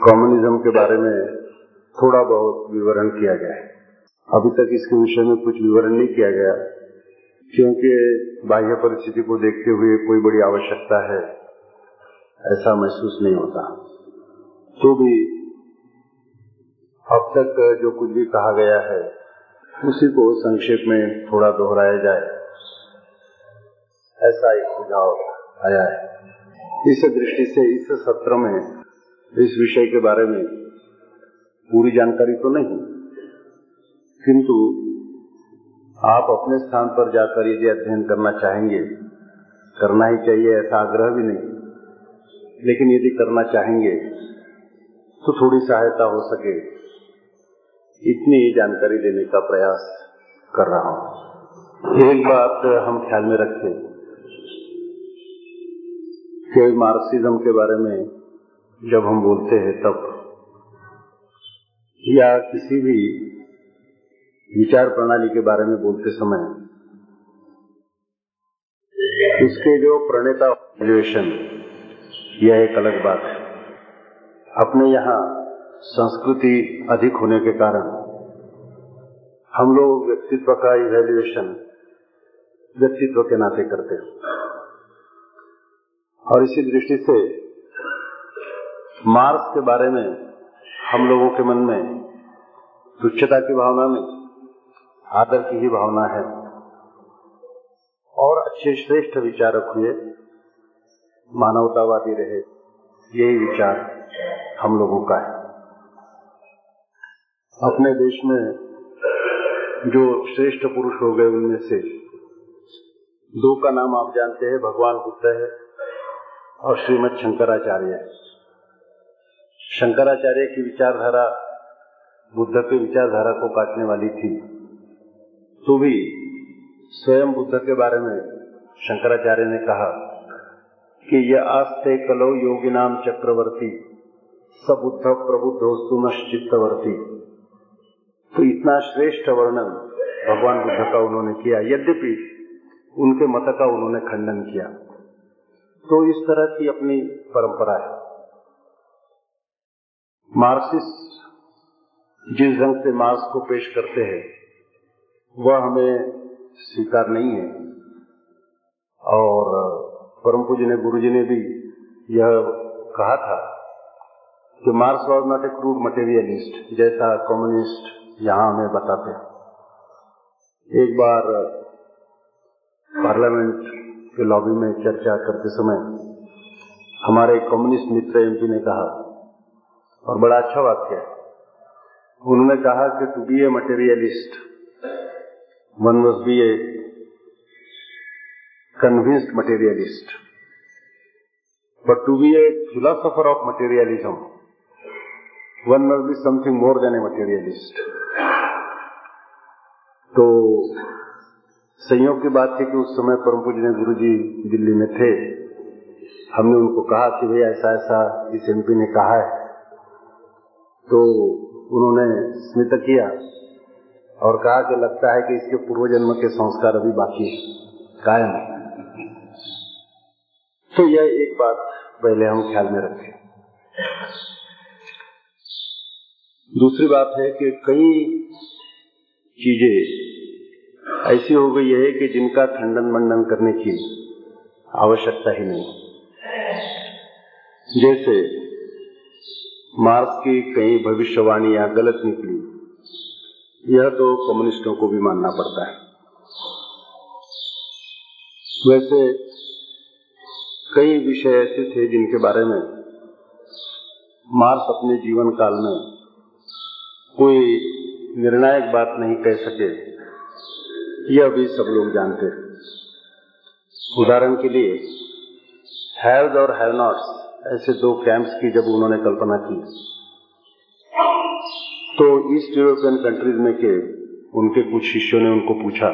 Communism के बारे में थोड़ा बहुत विवरण किया गया है। अभी तक इसके विषय में कुछ विवरण नहीं किया गया, क्योंकि बाह्य परिस्थिति को देखते हुए कोई बड़ी आवश्यकता है, ऐसा महसूस नहीं होता। तो भी अब तक जो कुछ भी कहा गया है, उसी को संक्षेप में थोड़ा दोहराया जाए। ऐसा एक सुझाव आया है। इस दृष्टि से इस सत्र में इस विषय के बारे में पूरी जानकारी तो नहीं। किंतु आप अपने स्थान पर जाकर यदि अध्ययन करना चाहेंगे, करना ही चाहिए ऐसा आग्रह भी नहीं। लेकिन यदि करना चाहेंगे तो थोड़ी सहायता हो सके। इतनी जानकारी देने का प्रयास कर रहा हूँ। एक बात हम ख्याल में रखें कि मार्क्सिज्म के बारे में जब हम बोलते हैं तब। या किसी भी विचार प्रणाली के बारे में बोलते समय, उसके जो प्रणेता ग्रेजुएशन यह एक अलग बात है। अपने यहाँ संस्कृति अधिक होने के कारण हम लोग व्यक्तित्व का इवेल्युएशन व्यक्तित्व के नाते करते हैं। और इसी दृष्टि से मार्क्स के बारे में हम लोगों के मन में तुच्छता की भावना नहीं आदर की ही भावना है। और अच्छे श्रेष्ठ विचारक हुए, मानवतावादी रहे, यही विचार हम लोगों का है। अपने देश में जो श्रेष्ठ पुरुष हो गए, उनमें से दो का नाम आप जानते हैं, भगवान बुद्ध है और श्रीमद शंकराचार्य है। शंकराचार्य की विचारधारा, बुद्ध के विचारधारा को काटने वाली थी। तो भी स्वयं बुद्ध के बारे में शंकराचार्य ने कहा कि यह आस्ते कलो योगी नाम चक्रवर्ती, सबुद्ध प्रबुद्ध चित्तवर्ती तो इतना श्रेष्ठ वर्णन भगवान बुद्ध का उन्होंने किया, यद्यपि उनके मत का उन्होंने खंडन किया। तो इस तरह की अपनी परंपरा है। मार्क्सिस्ट जिस ढंग से मार्क्स को पेश करते हैं, वह हमें स्वीकार नहीं है। और परम पूज्य ने गुरु जी ने भी यह कहा था कि Marx was not a crude materialist, जैसा कम्युनिस्ट यहाँ हमें बताते हैं। एक बार पार्लियामेंट के लॉबी में चर्चा करते समय हमारे कम्युनिस्ट मित्र एमपी ने कहा और बड़ा अच्छा वाक्य है। उन्होंने कहा कि to be a materialist one was be a convinced materialist but to be a philosopher of materialism one must be something more than a materialist तो संयोग की बात थी कि उस समय परम पूज ने गुरु जी दिल्ली में थे। हमने उनको कहा कि भाई ऐसा ऐसा इस एम ने कहा है। तो उन्होंने स्मित किया और कहा कि लगता है कि इसके पूर्व जन्म के संस्कार अभी बाकी कायम है। तो यह एक बात पहले हम ख्याल में रखें। दूसरी बात है कि कई चीज़ें ऐसी हो गई है कि जिनका खंडन मंडन करने की आवश्यकता ही नहीं। जैसे मार्क्स की कई भविष्यवाणियाँ गलत निकली। यह तो कम्युनिस्टों को भी मानना पड़ता है। वैसे, कई विषय ऐसे थे जिनके बारे में मार्क्स अपने जीवन काल में कोई निर्णायक बात नहीं कह सके। यह भी सब लोग जानते हैं। उदाहरण के लिए हैव्स और हैव नॉट्स ऐसे दो कैंप्स की जब उन्होंने कल्पना की। तो ईस्ट यूरोपियन कंट्रीज़ में के उनके कुछ शिष्यों ने उनको पूछा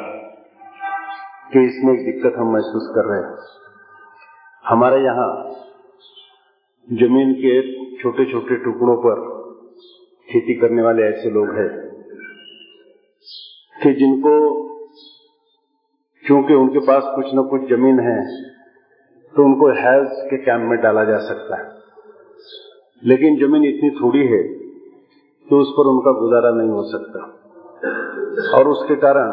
कि इसमें एक दिक्कत हम महसूस कर रहे हैं। हमारे यहाँ ज़मीन के छोटे छोटे टुकड़ों पर खेती करने वाले ऐसे लोग हैं कि जिनको, क्योंकि उनके पास कुछ न कुछ ज़मीन है तो उनको हेल्थ के कैंप में डाला जा सकता है। लेकिन ज़मीन इतनी थोड़ी है कि उस पर उनका गुजारा नहीं हो सकता। और उसके कारण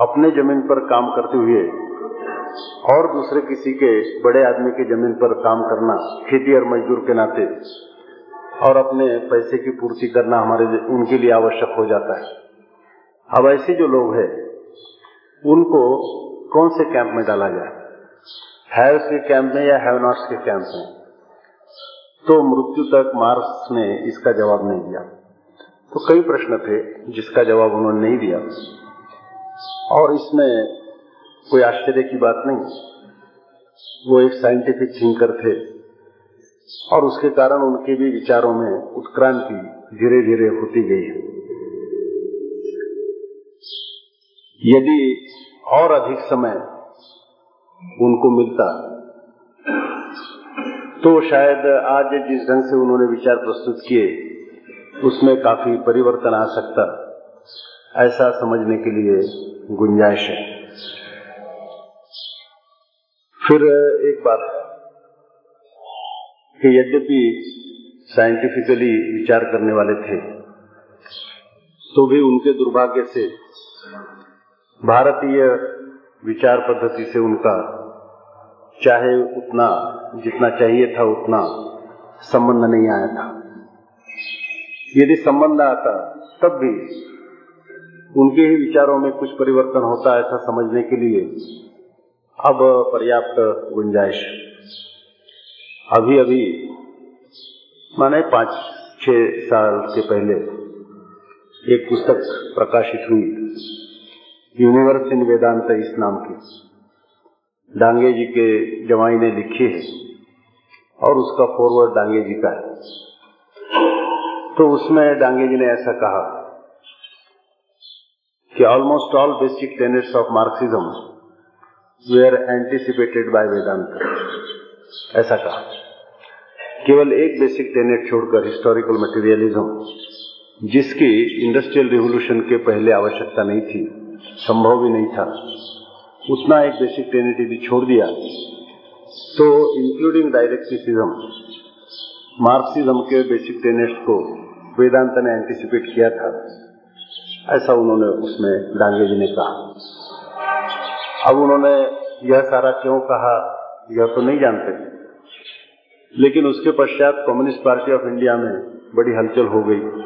अपने ज़मीन पर काम करते हुए और दूसरे किसी के बड़े आदमी की ज़मीन पर काम करना, खेती और मजदूर के नाते और अपने पैसे की पूर्ति करना हमारे उनके लिए आवश्यक हो जाता है। अब ऐसे जो लोग हैं, उनको कौन से कैंप में डाला जाए? हैव्स के कैंप में या हैव नॉट्स के कैंप में? तो मृत्यु तक मार्क्स ने इसका जवाब नहीं दिया। तो कई प्रश्न थे, जिसका जवाब उन्होंने नहीं दिया। और इसमें कोई आश्चर्य की बात नहीं। वो एक साइंटिफिक थिंकर थे। और उसके कारण उनके भी विचारों में उत्क्रांति धीरे धीरे होती गई है। यदि और अधिक समय उनको मिलता। तो शायद आज जिस ढंग से उन्होंने विचार प्रस्तुत किए, उसमें काफ़ी परिवर्तन आ सकता। ऐसा समझने के लिए गुंजाइश है। फिर एक बात कि यद्यपि साइंटिफिकली विचार करने वाले थे तो भी उनके दुर्भाग्य से भारतीय विचार पद्धति से उनका, चाहे उतना, जितना चाहिए था उतना संबंध नहीं आया था। यदि संबंध आता तब भी उनके ही विचारों में कुछ परिवर्तन होता ऐसा समझने के लिए। अब पर्याप्त गुंजाइश। अभी अभी माने पाँच, छह साल के पहले एक पुस्तक प्रकाशित हुई। यूनिवर्स इन वेदांत इस नाम की डांगे जी के जवाई ने लिखी है और उसका फॉरवर्ड डांगे जी का है तो उसमें डांगे जी ने ऐसा कहा कि almost all basic tenets of Marxism were anticipated by Vedanta ऐसा कहा केवल एक बेसिक टेनेट छोड़कर हिस्टोरिकल मटेरियलिज्म जिसकी इंडस्ट्रियल रिवोल्यूशन के पहले आवश्यकता नहीं थी संभव भी नहीं था। उतना एक बेसिक टेनेट यदि छोड़ दिया। तो इंक्लूडिंग डायरेक्टिसिज्म मार्क्सिज्म के बेसिक टेनेट्स को वेदांत ने एंटिसिपेट किया था। ऐसा उन्होंने उसमें डांगे जी ने कहा। अब उन्होंने यह सारा क्यों कहा, यह तो नहीं जानते। लेकिन उसके पश्चात कम्युनिस्ट पार्टी ऑफ़ इंडिया में बड़ी हलचल हो गई।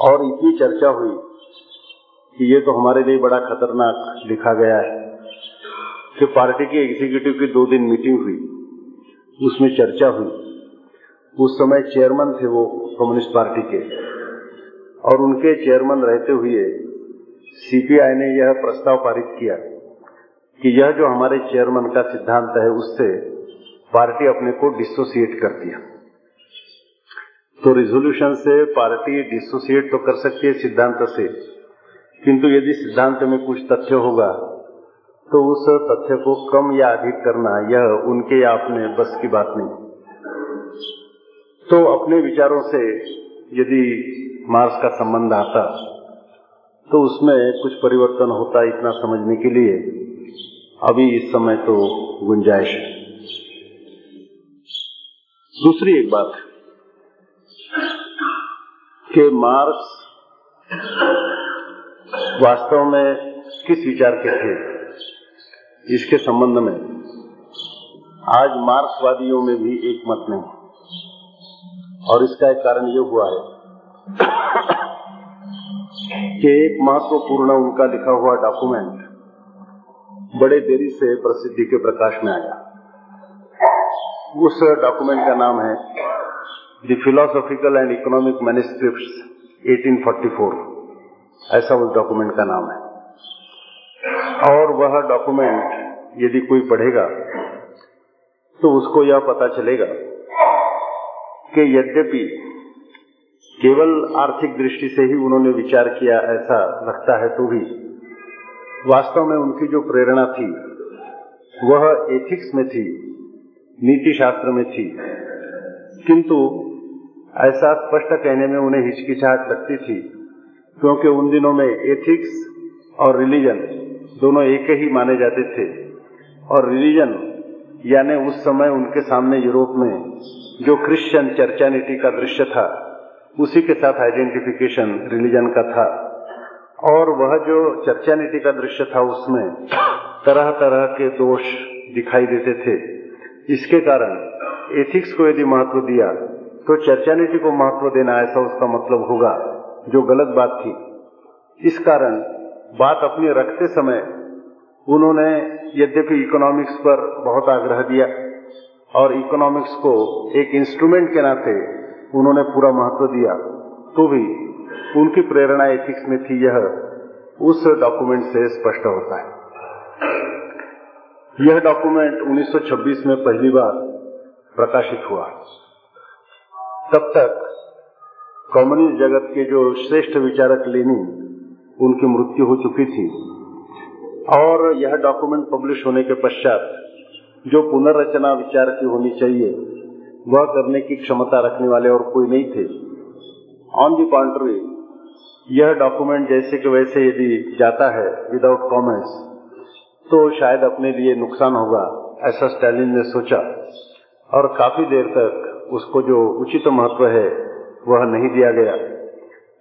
और इतनी चर्चा हुई कि ये तो हमारे लिए बड़ा खतरनाक लिखा गया है कि पार्टी की एग्जीक्यूटिव की दो दिन मीटिंग हुई, उसमें चर्चा हुई। उस समय चेयरमैन थे वो कम्युनिस्ट पार्टी के। और उनके चेयरमैन रहते हुए सीपीआई ने यह प्रस्ताव पारित किया कि यह जो हमारे चेयरमैन का सिद्धांत है, उससे पार्टी अपने को डिसोसिएट कर दिया। तो रिजोल्यूशन से पार्टी डिसोसिएट तो कर सकती है सिद्धांत से किंतु यदि सिद्धांत में कुछ तथ्य होगा तो उस तथ्य को कम या अधिक करना, यह उनके या अपने बस की बात नहीं। तो अपने विचारों से यदि मार्स का संबंध आता तो उसमें कुछ परिवर्तन होता इतना समझने के लिए, अभी इस समय तो गुंजाइश है। दूसरी एक बात, कि मार्क्स वास्तव में किस विचार के थे? इसके संबंध में। आज मार्क्सवादियों में भी एक मत नहीं और इसका एक कारण ये हुआ है कि एक महत्वपूर्ण उनका लिखा हुआ डॉक्यूमेंट बड़े देरी से प्रसिद्धि के प्रकाश में आया। उस डॉक्यूमेंट का नाम है the philosophical and economic manuscript 1844 ऐसा उस डॉक्यूमेंट का नाम है। और वह डॉक्यूमेंट यदि कोई पढ़ेगा तो उसको यह पता चलेगा कि यद्यपि केवल आर्थिक दृष्टि से ही उन्होंने विचार किया ऐसा लगता है तो भी वास्तव में उनकी जो प्रेरणा थी, वह एथिक्स में थी, नीति शास्त्र में थी। किंतु ऐसा स्पष्ट कहने में उन्हें हिचकिचाहट लगती थी क्योंकि उन दिनों में एथिक्स और रिलीजन दोनों एक ही माने जाते थे। और रिलीजन यानी उस समय उनके सामने यूरोप में जो क्रिश्चियन चर्चानिटी का दृश्य था, उसी के साथ आइडेंटिफिकेशन रिलीजन का था। और वह जो चर्चानिटी का दृश्य था, उसमें तरह तरह के दोष दिखाई देते थे। इसके कारण एथिक्स को यदि महत्व दिया तो चर्चानिटी को महत्व देना ऐसा उसका मतलब होगा। जो गलत बात थी। इस कारण बात अपनी रखते समय उन्होंने यद्यपि इकोनॉमिक्स पर बहुत आग्रह दिया और इकोनॉमिक्स को एक इंस्ट्रूमेंट के नाते उन्होंने पूरा महत्व दिया तो भी उनकी प्रेरणा एथिक्स में थी यह, उस डॉक्यूमेंट से स्पष्ट होता है। यह डॉक्यूमेंट 1926 में पहली बार प्रकाशित हुआ। तब तक कम्युनिस्ट जगत के जो श्रेष्ठ विचारक लेनिन उनकी मृत्यु हो चुकी थी। और यह डॉक्यूमेंट पब्लिश होने के पश्चात, जो पुनर्रचना विचार की होनी चाहिए, वह करने की क्षमता रखने वाले और कोई नहीं थे। ऑन दी कॉन्ट्री यह डॉक्यूमेंट जैसे कि वैसे यदि जाता है विदाउट कॉमेंट्स तो शायद अपने लिए नुकसान होगा, ऐसा स्टैलिन ने सोचा। और काफ़ी देर तक उसको जो उचित महत्व है वह नहीं दिया गया।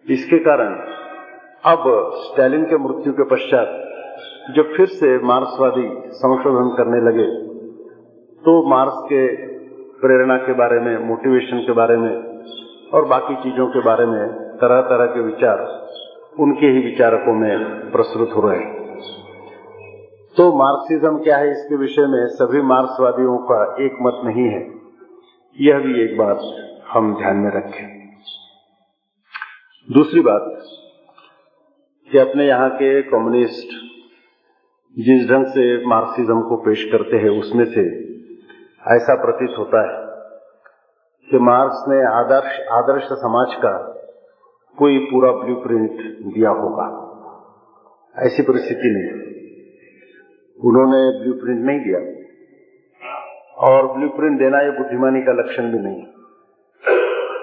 इसके कारण अब स्टैलिन के मृत्यु के पश्चात जब फिर से मार्क्सवादी संशोधन करने लगे तो मार्क्स के प्रेरणा के बारे में, मोटिवेशन के बारे में और बाकी चीज़ों के बारे में तरह तरह के विचार उनके ही विचारकों में प्रस्तुत हो रहे हैं। तो मार्क्सिज्म क्या है इसके विषय में सभी मार्क्सवादियों का एक मत नहीं है। यह भी एक बात हम ध्यान में रखें। दूसरी बात कि अपने यहाँ के कम्युनिस्ट जिस ढंग से मार्क्सिज्म को पेश करते हैं, उसमें से ऐसा प्रतीत होता है कि मार्क्स ने आदर्श आदर्श समाज का कोई पूरा ब्लूप्रिंट दिया होगा। ऐसी परिस्थिति नहीं। उन्होंने ब्लूप्रिंट नहीं दिया। और ब्लूप्रिंट देना ये बुद्धिमानी का लक्षण भी नहीं।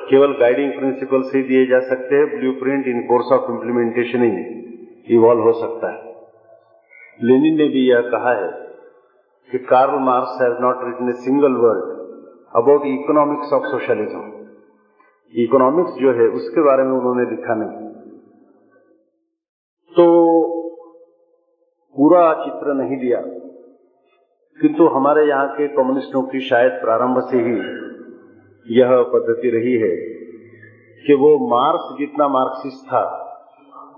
केवल गाइडिंग प्रिंसिपल से दिए जा सकते हैं blueprint in course of implementation he evolve हो सकता है। लेनिन ने भी यह कहा है कि Karl Marx has not written a single word about economics of socialism economics जो है, उसके बारे में उन्होंने लिखा नहीं। तो पूरा चित्र नहीं दिया किंतु हमारे यहाँ के कम्युनिस्टों की शायद प्रारंभ से ही यह पद्धति रही है कि वो मार्क्स जितना मार्क्सिस्ट था,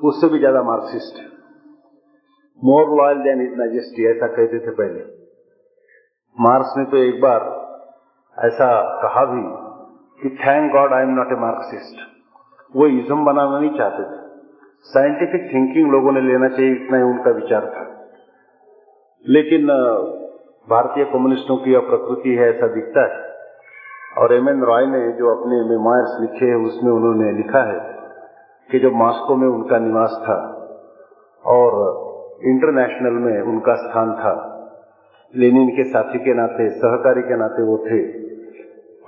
उससे भी ज़्यादा मार्क्सिस्ट है। More loyal than his majesty ऐसा कहते थे पहले। मार्क्स ने तो एक बार ऐसा कहा भी कि thank God I am not a Marxist वो इज्म बनाना नहीं चाहते थे। साइंटिफिक थिंकिंग लोगों ने लेना चाहिए, इतना ही उनका विचार था। लेकिन भारतीय कम्युनिस्टों की यह प्रकृति है, ऐसा दिखता है। और एम एन रॉय ने जो अपने मेमोयर्स लिखे हैं, उसमें उन्होंने लिखा है कि जब मॉस्को में उनका निवास था और इंटरनेशनल में उनका स्थान था लेनिन के साथी के नाते, सहकारी के नाते वो थे।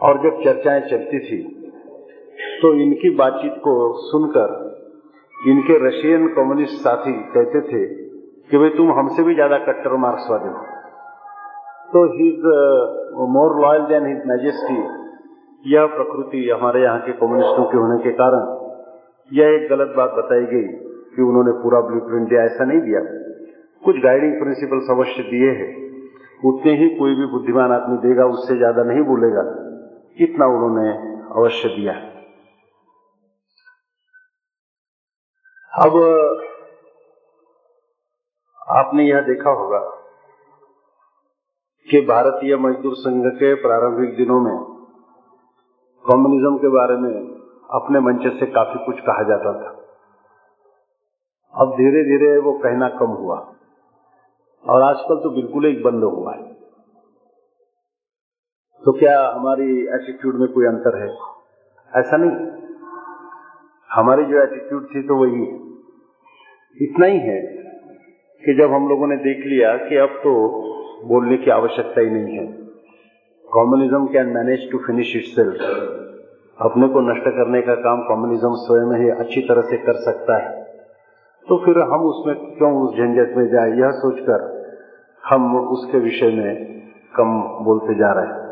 और जब चर्चाएँ चलती थी तो इनकी बातचीत को सुनकर इनके रशियन कम्युनिस्ट साथी कहते थे कि भाई तुम हमसे भी ज़्यादा कट्टर मार्क्सवादी हो। तो his more loyal than his majesty यह प्रकृति हमारे यहाँ के कम्युनिस्टों के होने के कारण यह एक गलत बात बताई गई कि उन्होंने पूरा ब्लू प्रिंट दिया, ऐसा नहीं दिया। कुछ गाइडिंग प्रिंसिपल्स अवश्य दिए हैं। उतने ही कोई भी बुद्धिमान आदमी देगा, उससे ज़्यादा नहीं बोलेगा, इतना उन्होंने अवश्य दिया। अब, आपने यह देखा होगा कि भारतीय मजदूर संघ के प्रारंभिक दिनों में कम्युनिज्म के बारे में अपने मंच से काफ़ी कुछ कहा जाता था। अब धीरे धीरे वो कहना कम हुआ और आजकल तो बिल्कुल ही बंद हुआ है। तो क्या हमारी एटीट्यूड में कोई अंतर है? ऐसा नहीं। हमारी जो एटीट्यूड थी तो वही है। इतना ही है कि जब हम लोगों ने देख लिया कि अब तो बोलने की आवश्यकता ही नहीं है। Communism can manage to finish itself अपने को नष्ट करने का काम कॉम्युनिज्म स्वयं ही अच्छी तरह से कर सकता है। तो फिर हम उसमें क्यों उस झंझट में जाए? यह सोचकर हम उसके विषय में कम बोलते जा रहे हैं।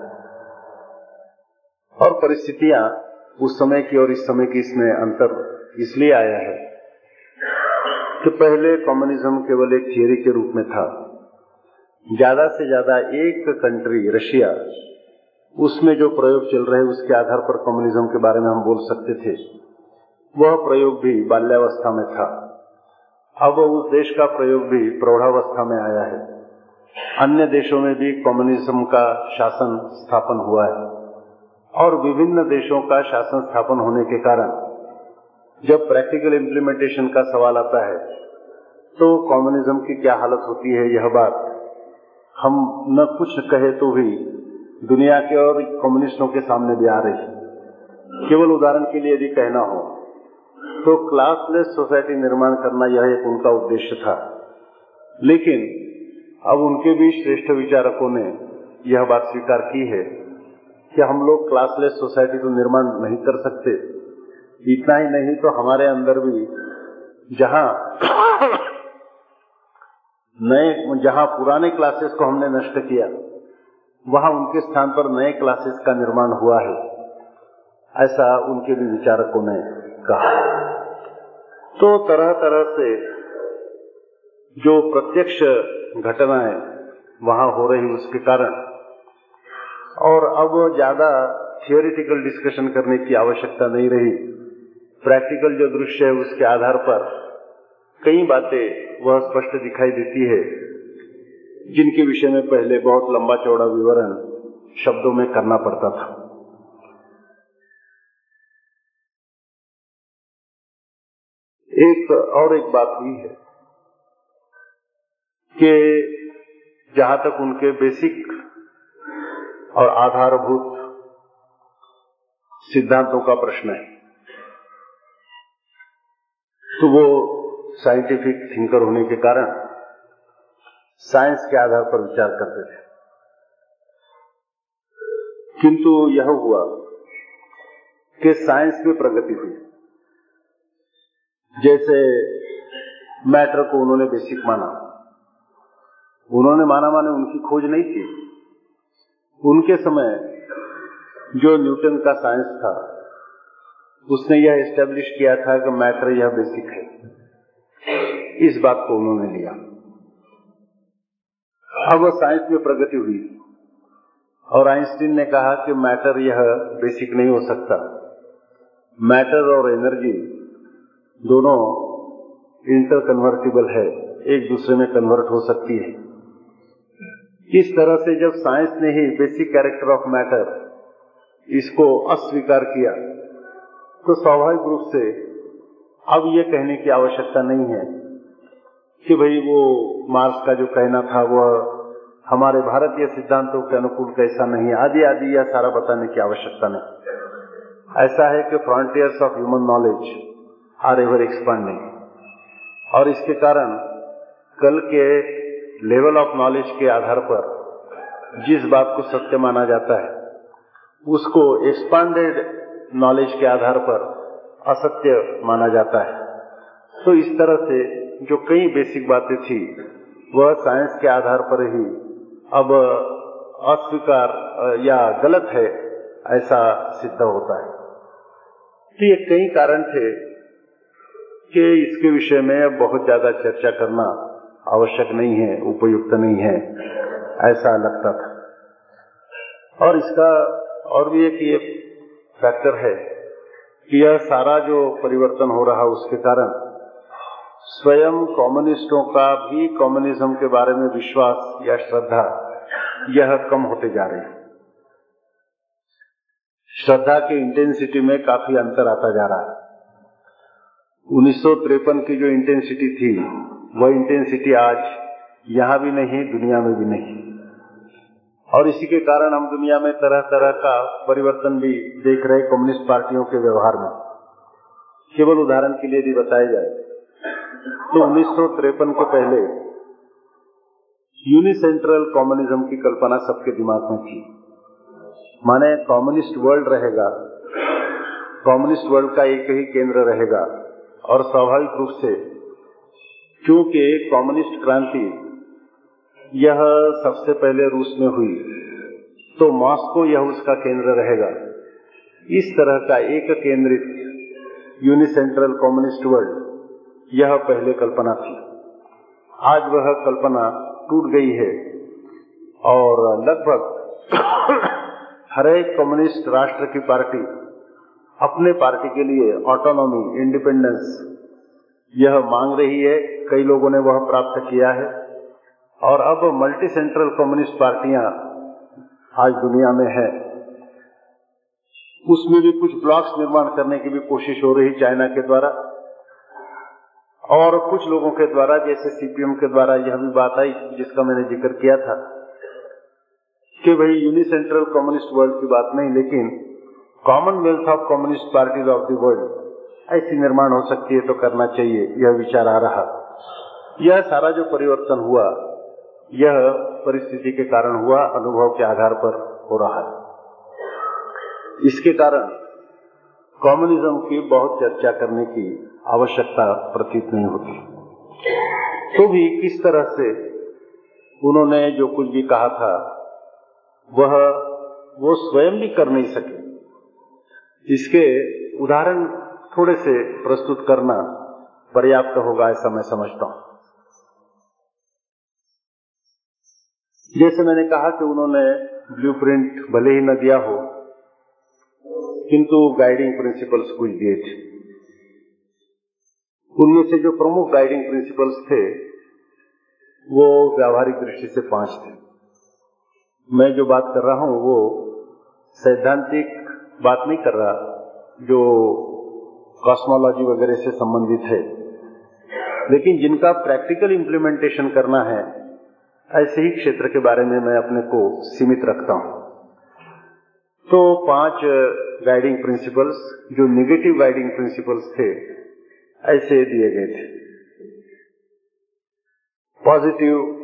और परिस्थितियाँ उस समय की और इस समय की इसमें अंतर इसलिए आया है कि पहले कम्युनिज्म केवल एक थियरी के रूप में था। ज़्यादा से ज़्यादा एक कंट्री, रशिया, उसमें जो प्रयोग चल रहे उसके आधार पर कम्युनिज्म के बारे में हम बोल सकते थे। वह प्रयोग भी बाल्यावस्था में था। अब उस देश का प्रयोग भी प्रौढ़ावस्था में आया है। अन्य देशों में भी कम्युनिज्म का शासन स्थापन हुआ है। और विभिन्न देशों का शासन स्थापन होने के कारण जब प्रैक्टिकल इम्प्लीमेंटेशन का सवाल आता है तो कम्युनिज्म की क्या हालत होती है, यह बात हम न कुछ कहे तो भी दुनिया के और कम्युनिस्टों के सामने भी आ रही केवल उदाहरण के लिए यदि कहना हो तो क्लासलेस सोसाइटी निर्माण करना यह एक उनका उद्देश्य था। लेकिन अब उनके भी श्रेष्ठ विचारकों ने यह बात स्वीकार की है कि हम लोग क्लासलेस सोसाइटी तो निर्माण नहीं कर सकते। इतना ही नहीं तो हमारे अंदर भी जहाँ नए, जहाँ पुराने क्लासेस को हमने नष्ट किया, वहाँ उनके स्थान पर नए क्लासेस का निर्माण हुआ है। ऐसा उनके भी विचारकों ने कहा। तो तरह तरह से जो प्रत्यक्ष घटनाएँ वहाँ हो रही उसके कारण, और अब ज़्यादा थियोरिटिकल डिस्कशन करने की आवश्यकता नहीं रही। प्रैक्टिकल जो दृश्य है उसके आधार पर कई बातें वह स्पष्ट दिखाई देती है, जिनके विषय में पहले बहुत लंबा चौड़ा विवरण शब्दों में करना पड़ता था। एक और एक बात हुई है कि जहाँ तक उनके बेसिक और आधारभूत सिद्धांतों का प्रश्न है तो वो साइंटिफिक थिंकर होने के कारण साइंस के आधार पर विचार करते थे। किंतु यह हुआ कि साइंस में प्रगति हुई। जैसे मैटर को उन्होंने बेसिक माना। उन्होंने माना माने उनकी खोज नहीं थी उनके समय जो न्यूटन का साइंस था, उसने यह एस्टेब्लिश किया था कि मैटर यह बेसिक है। इस बात को उन्होंने लिया। अब साइंस में प्रगति हुई। और आइंस्टीन ने कहा कि मैटर यह बेसिक नहीं हो सकता। मैटर और एनर्जी दोनों इंटर कन्वर्टिबल है, एक दूसरे में कन्वर्ट हो सकती है। इस तरह से जब साइंस ने ही बेसिक कैरेक्टर ऑफ़ मैटर इसको अस्वीकार किया तो स्वाभाविक रूप से अब यह कहने की आवश्यकता नहीं है कि भाई वो मार्क्स का जो कहना था वह हमारे भारतीय सिद्धांतों के अनुकूल कैसा नहीं आदि आदि यह सारा बताने की आवश्यकता नहीं। ऐसा है कि frontiers of human knowledge are ever expanding और इसके कारण कल के लेवल ऑफ़ नॉलेज के आधार पर जिस बात को सत्य माना जाता है, उसको एक्सपांडेड नॉलेज के आधार पर असत्य माना जाता है। तो इस तरह से जो कई बेसिक बातें थी, वह साइंस के आधार पर ही अब अस्वीकार, या गलत है, ऐसा सिद्ध होता है। तो ये कई कारण थे कि इसके विषय में बहुत ज़्यादा चर्चा करना आवश्यक नहीं है, उपयुक्त नहीं है, ऐसा लगता था। और इसका और भी एक ये फैक्टर है कि यह सारा जो परिवर्तन हो रहा उसके कारण स्वयं कम्युनिस्टों का भी कम्युनिज्म के बारे में विश्वास या श्रद्धा, यह कम होते जा रही है। श्रद्धा की इंटेंसिटी में काफ़ी अंतर आता जा रहा है। उन्नीस की जो इंटेंसिटी थी, वह इंटेंसिटी आज यहाँ भी नहीं, दुनिया में भी नहीं। और इसी के कारण हम दुनिया में तरह तरह का परिवर्तन भी देख रहे कम्युनिस्ट पार्टियों के व्यवहार में। केवल उदाहरण के लिए भी बताया जाए। तो उन्नीस के पहले यूनिसेंट्रल कॉम्युनिज्म की कल्पना सबके दिमाग में थी। माने कॉम्युनिस्ट वर्ल्ड रहेगा, कॉम्युनिस्ट वर्ल्ड का एक ही केंद्र रहेगा और स्वाभाविक रूप से क्योंकि कॉम्युनिस्ट क्रांति यह सबसे पहले रूस में हुई तो मॉस्को यह उसका केंद्र रहेगा। इस तरह का एक केंद्रित यूनिसेंट्रल कॉम्युनिस्ट वर्ल्ड यह पहले कल्पना थी। आज वह कल्पना टूट गई है और लगभग हर एक कम्युनिस्ट राष्ट्र की पार्टी अपने पार्टी के लिए ऑटोनॉमी इंडिपेंडेंस यह मांग रही है। कई लोगों ने वह प्राप्त किया है और अब मल्टी सेंट्रल कम्युनिस्ट पार्टियाँ आज दुनिया में है। उसमें भी कुछ ब्लॉक्स निर्माण करने की भी कोशिश हो रही चाइना के द्वारा। और कुछ लोगों के द्वारा, जैसे सीपीएम के द्वारा यह भी बात आई, जिसका मैंने ज़िक्र किया था, कि भाई यूनि सेंट्रल कम्युनिस्ट वर्ल्ड की बात नहीं, लेकिन commonwealth of communist parties of the world ऐसी निर्माण हो सकती है तो करना चाहिए, यह विचार आ रहा। यह सारा जो परिवर्तन हुआ, यह परिस्थिति के कारण हुआ, अनुभव के आधार पर हो रहा है। इसके कारण कम्युनिज्म की बहुत चर्चा करने की आवश्यकता प्रतीत नहीं होती। तो भी किस तरह से उन्होंने जो कुछ भी कहा था, वह, वो स्वयं भी कर नहीं सके। इसके उदाहरण थोड़े से प्रस्तुत करना पर्याप्त होगा, ऐसा मैं समझता हूँ। जैसे मैंने कहा कि उन्होंने ब्लूप्रिंट भले ही न दिया हो, किंतु गाइडिंग प्रिंसिपल्स कुछ दिए थे। उनमें से जो प्रमुख गाइडिंग प्रिंसिपल्स थे, वो व्यावहारिक दृष्टि से पाँच थे। मैं जो बात कर रहा हूँ, वो सैद्धांतिक बात नहीं कर रहा, जो कॉस्मोलॉजी वगैरह से संबंधित है। लेकिन जिनका प्रैक्टिकल इंप्लीमेंटेशन करना है, ऐसे ही क्षेत्र के बारे में मैं अपने को सीमित रखता हूँ। तो पाँच गाइडिंग प्रिंसिपल्स जो निगेटिव गाइडिंग प्रिंसिपल्स थे ऐसे दिए गए थे। पॉजिटिव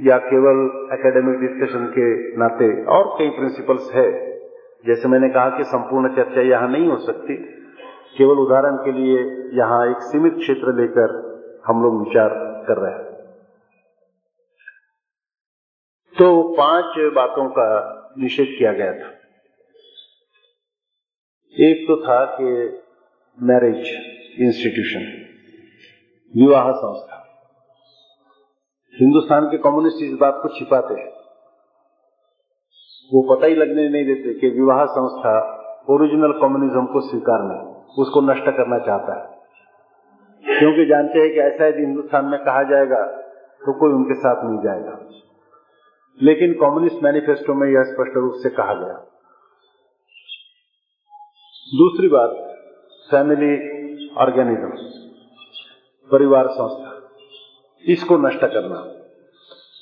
या केवल एकेडमिक डिस्कशन के नाते और कई प्रिंसिपल्स है। जैसे मैंने कहा कि संपूर्ण चर्चा यहाँ नहीं हो सकती। केवल उदाहरण के लिए यहाँ एक सीमित क्षेत्र लेकर हम लोग विचार कर रहे हैं। तो पाँच बातों का निषेध किया गया था। एक तो था कि मैरिज इंस्टीट्यूशन विवाह संस्था। हिंदुस्तान के कम्युनिस्ट इस बात को छिपाते हैं। वो पता ही लगने नहीं देते कि विवाह संस्था ओरिजिनल कम्युनिज्म को स्वीकार नहीं उसको नष्ट करना चाहता है। क्योंकि जानते हैं कि ऐसा यदि हिंदुस्तान में कहा जाएगा तो कोई उनके साथ नहीं जाएगा। लेकिन कम्युनिस्ट मैनिफेस्टो में यह स्पष्ट रूप से कहा गया। दूसरी बात फैमिली ऑर्गेनिज्म परिवार संस्था, इसको नष्ट करना।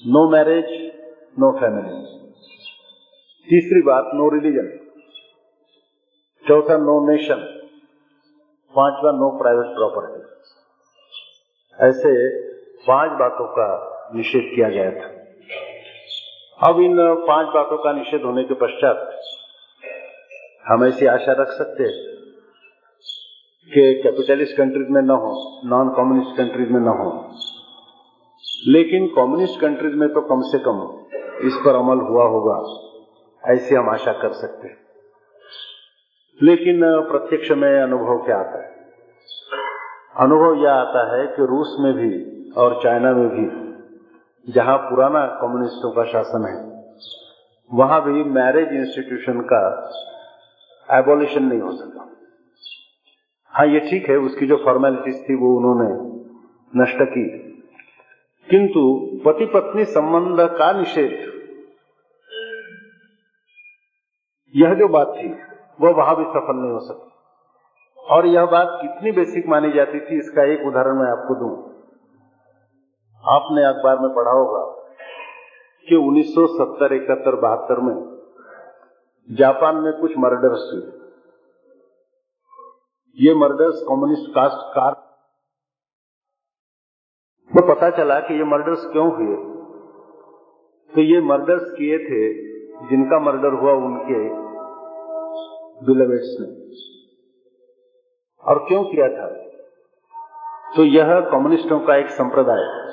नो मैरिज नो फैमिली तीसरी बात नो रिलीजन चौथा नो नेशन पांचवा नो प्राइवेट प्रॉपर्टी ऐसे पाँच बातों का निषेध किया गया था। अब इन पाँच बातों का निषेध होने के पश्चात हम ऐसी आशा रख सकते हैं कि कैपिटलिस्ट कंट्रीज़ में न हो नॉन कम्युनिस्ट कंट्रीज़ में न हो। लेकिन कम्युनिस्ट कंट्रीज़ में तो कम से कम इस पर अमल हुआ होगा, ऐसी हम आशा कर सकते हैं। लेकिन प्रत्यक्ष में अनुभव क्या आता है? अनुभव यह आता है कि रूस में भी और चाइना में भी, जहाँ पुराना कम्युनिस्टों का शासन है, वहाँ भी मैरिज इंस्टीट्यूशन का एबोलिशन नहीं हो सका हाँ ये ठीक है, उसकी जो फॉर्मेलिटीज थी वो उन्होंने नष्ट की। किंतु पति पत्नी संबंध का निषेध, यह जो बात थी, वो वहाँ भी सफल नहीं हो सकी। और यह बात कितनी बेसिक मानी जाती थी, इसका एक उदाहरण मैं आपको दूँ। आपने अखबार में पढ़ा होगा कि 1970 इकहत्तर बहत्तर में जापान में कुछ मर्डर्स हुए। ये मर्डर्स कम्युनिस्ट कास्ट कार तो पता चला कि ये मर्डर्स क्यों हुए? तो ये मर्डर्स किए थे, जिनका मर्डर हुआ उनके बिलवेट्स ने। और क्यों किया था? तो यह कम्युनिस्टों का एक संप्रदाय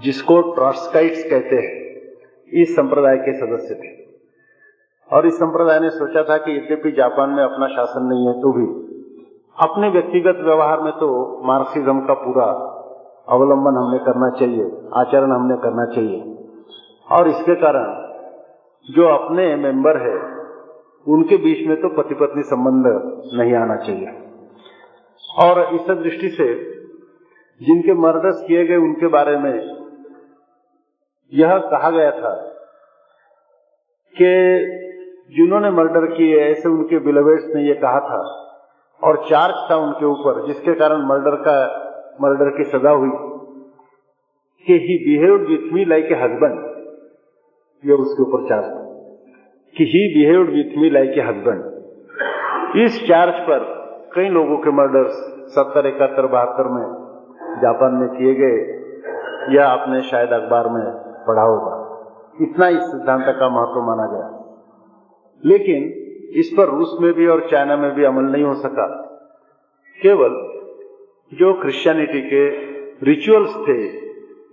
जिसको ट्रॉस्काइट्स कहते हैं। इस संप्रदाय के सदस्य थे। और इस संप्रदाय ने सोचा था कि यद्यपि जापान में अपना शासन नहीं है तो भी अपने व्यक्तिगत व्यवहार में तो मार्क्सिज्म का पूरा अवलंबन हमने करना चाहिए, आचरण हमने करना चाहिए। और इसके कारण जो अपने मेंबर है, उनके बीच में तो पति पत्नी संबंध नहीं आना चाहिए। और इस दृष्टि से जिनके मर्डर्स किए गए उनके बारे में यह कहा गया था कि जिन्होंने मर्डर किए, ऐसे उनके बिलवेट्स ने यह कहा था और चार्ज था उनके ऊपर, जिसके कारण मर्डर का, मर्डर की सजा हुई। कि he behave with me like a husband ये उसके ऊपर चार्ज था। कि he behave with me like a husband इस चार्ज पर कई लोगों के मर्डर्स, सत्तर, इकहत्तर, बहत्तर में, जापान में किए गए यह आपने शायद अखबार में पढ़ा होगा। इतना इस सिद्धांत का महत्व माना गया। लेकिन इस पर रूस में भी और चाइना में भी अमल नहीं हो सका। केवल जो क्रिश्चियनिटी के रिचुअल्स थे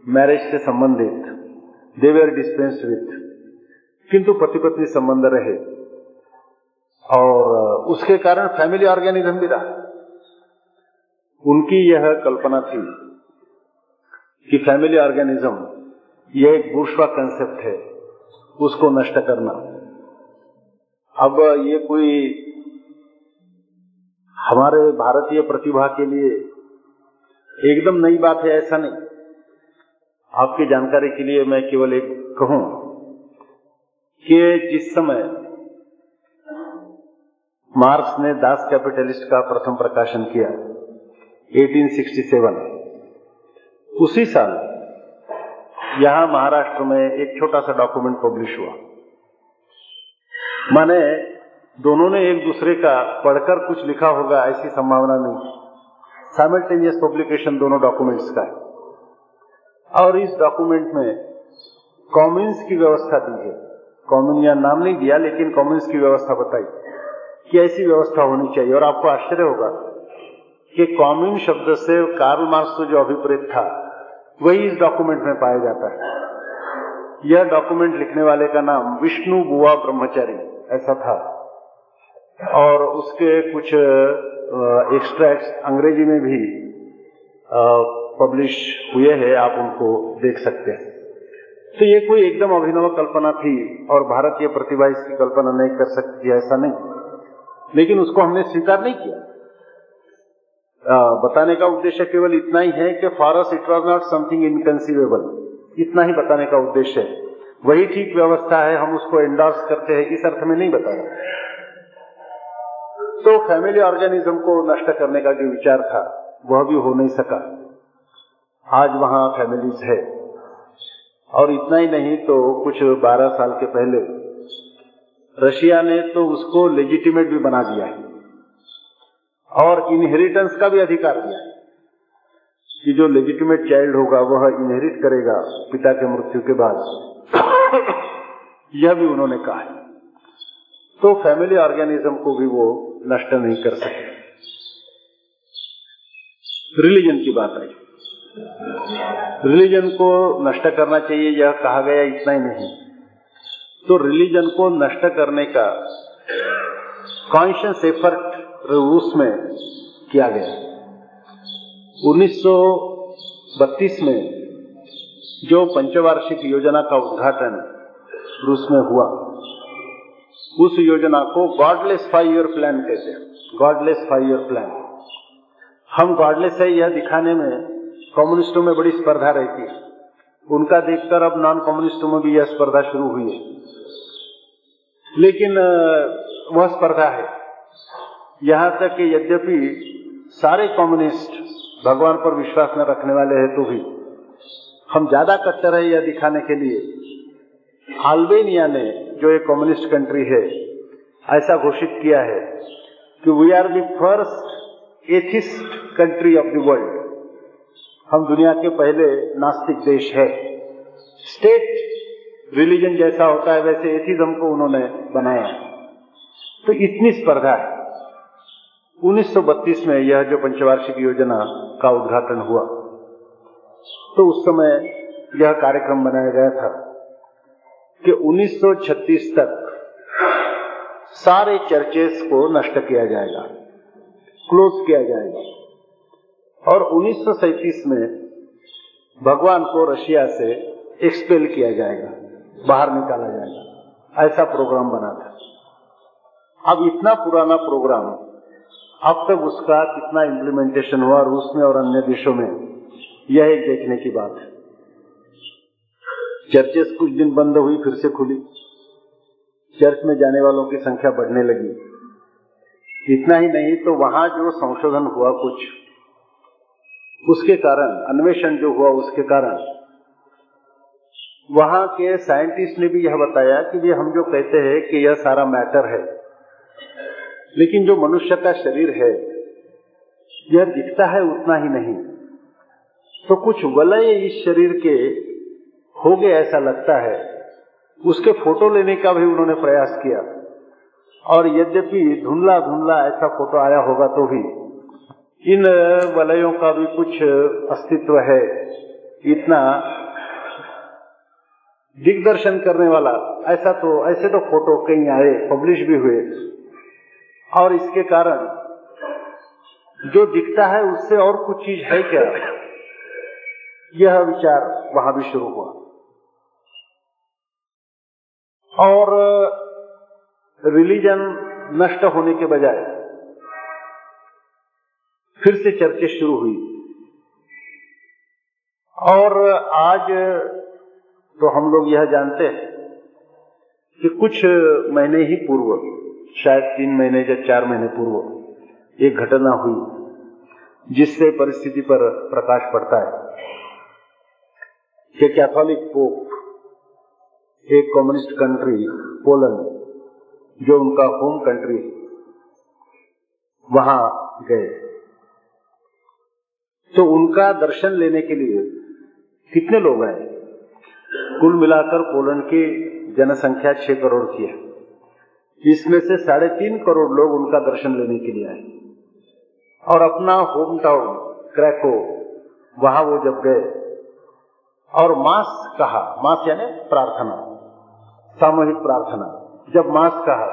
मैरिज से संबंधित देवेर डिस्पेंस विथ किंतु पति पत्नी संबंध रहे। और उसके कारण फैमिली ऑर्गेनिज्म भी रहा। उनकी यह कल्पना थी कि फैमिली ऑर्गेनिज्म यह एक बुर्शवा कंसेप्ट है, उसको नष्ट करना। अब ये कोई हमारे भारतीय प्रतिभा के लिए एकदम नई बात है, ऐसा नहीं। आपकी जानकारी के लिए मैं केवल एक कहूँ कि जिस समय मार्क्स ने दास कैपिटलिस्ट का प्रथम प्रकाशन किया 1867 उसी साल यहाँ महाराष्ट्र में एक छोटा सा डॉक्यूमेंट पब्लिश हुआ। माने दोनों ने एक दूसरे का पढ़कर कुछ लिखा होगा, ऐसी संभावना नहीं। साइमल्टेनियस पब्लिकेशन दोनों डॉक्यूमेंट्स का है। और इस डॉक्यूमेंट में कॉमिन्स की व्यवस्था दी है। कॉमिन या नाम नहीं दिया, लेकिन कॉमिन्स की व्यवस्था बताई कि ऐसी व्यवस्था होनी चाहिए। और आपको आश्चर्य होगा कि कॉमिन शब्द से कार्ल मार्क्स को जो अभिप्रेत था, वही इस डॉक्यूमेंट में पाया जाता है। यह डॉक्यूमेंट लिखने वाले का नाम विष्णु बुआ ब्रह्मचारी ऐसा था। और उसके कुछ एक्सट्रैक्ट्स अंग्रेज़ी में भी पब्लिश हुए हैं आप उनको देख सकते हैं। तो ये कोई एकदम अभिनव कल्पना थी और भारतीय प्रतिभा इसकी कल्पना नहीं कर सकती ऐसा नहीं। लेकिन उसको हमने स्वीकार नहीं किया। आ, बताने का उद्देश्य केवल इतना ही है कि for it was not something inconceivable. इतना ही बताने का उद्देश्य है। वही ठीक व्यवस्था है, हम उसको एंडोर्स करते हैं, इस अर्थ में नहीं बताया। तो फैमिली ऑर्गेनिज्म को नष्ट करने का जो विचार था, वह भी हो नहीं सका। आज वहाँ फैमिलीज़ है। और इतना ही नहीं तो कुछ 12 साल के पहले, रशिया ने तो उसको लेजिटिमेट भी बना दिया है। और इनहेरिटेंस का भी अधिकार दिया है। कि जो लेजिटिमेट चाइल्ड होगा, वह इनहेरिट करेगा पिता के मृत्यु के बाद। यह भी उन्होंने कहा है। तो फैमिली ऑर्गेनिज्म को भी वो नष्ट नहीं कर सके। रिलीजन की बात आई। रिलीजन को नष्ट करना चाहिए, यह कहा गया, इतना ही नहीं। तो रिलीजन को नष्ट करने का कॉन्शियस एफर्ट रूस में किया गया। 1932 में जो पंचवार्षिक योजना का उद्घाटन रूस में हुआ, उस योजना को गॉडलेस फाइव ईयर प्लान कहते हैं। गॉडलेस फाइव ईयर प्लान हम गॉडलेस है यह दिखाने में कम्युनिस्टों में बड़ी स्पर्धा रहती है। उनका देखकर अब नॉन कम्युनिस्टों में भी यह स्पर्धा शुरू हुई है। लेकिन वह स्पर्धा है। यहाँ तक कि यद्यपि सारे कम्युनिस्ट भगवान पर विश्वास न रखने वाले हैं तो भी हम ज़्यादा कट्टर है यह दिखाने के लिए। आल्बेनिया ने जो एक कम्युनिस्ट कंट्री है, ऐसा घोषित किया है कि we are the first atheist country of the world हम दुनिया के पहले नास्तिक देश है। स्टेट रिलीजन जैसा होता है, वैसे एथिज्म को उन्होंने बनाया। तो इतनी स्पर्धा है। 1932 में यह जो पंचवार्षिक योजना का उद्घाटन हुआ। तो उस समय यह कार्यक्रम बनाया गया था कि 1936 तक सारे चर्चेस को नष्ट किया जाएगा, क्लोज किया जाएगा। और उन्नीस में भगवान को रशिया से एक्सपेल किया जाएगा, बाहर निकाला जाएगा। ऐसा प्रोग्राम बना था। अब इतना पुराना प्रोग्राम अब तक उसका कितना इम्प्लीमेंटेशन हुआ रूस में और अन्य देशों में यह एक देखने की बात है। चर्चेस कुछ दिन बंद हुई, फिर से खुली। चर्च में जाने वालों की संख्या बढ़ने लगी। इतना ही नहीं तो वहाँ जो संशोधन हुआ कुछ, उसके कारण, अन्वेषण जो हुआ उसके कारण, वहाँ के साइंटिस्ट ने भी यह बताया कि ये हम जो कहते हैं कि यह सारा मैटर है। लेकिन जो मनुष्य का शरीर है, यह दिखता है उतना ही नहीं। तो कुछ वलय इस शरीर के हो गए ऐसा लगता है। उसके फ़ोटो लेने का भी उन्होंने प्रयास किया। और यद्यपि धुंधला धुंधला ऐसा फ़ोटो आया होगा तो भी, इन वलयों का भी कुछ अस्तित्व है। इतना दिग्दर्शन करने वाला, ऐसा तो ऐसे तो फ़ोटो कहीं आए, पब्लिश भी हुए। और इसके कारण जो दिखता है उससे और कुछ चीज़ है क्या? यह विचार वहाँ भी शुरू हुआ। और रिलीजन नष्ट होने के बजाय फिर से चर्चे शुरू हुई। और, आज तो हम लोग यह जानते हैं कि कुछ महीने ही पूर्व, शायद तीन महीने या चार महीने पूर्व, एक घटना हुई, जिससे परिस्थिति पर प्रकाश पड़ता है। कि कैथोलिक पोप एक कम्युनिस्ट कंट्री पोलैंड जो उनका होम कंट्री वहाँ गए। तो उनका दर्शन लेने के लिए कितने लोग आए? कुल मिलाकर पोलैंड की जनसंख्या छह करोड़ की है। इसमें से साढ़े तीन करोड़ लोग उनका दर्शन लेने के लिए आए। और अपना होम टाउन क्रैको वहाँ वो जब गए और मास कहा, मास यानी प्रार्थना, सामूहिक प्रार्थना। जब मास कहा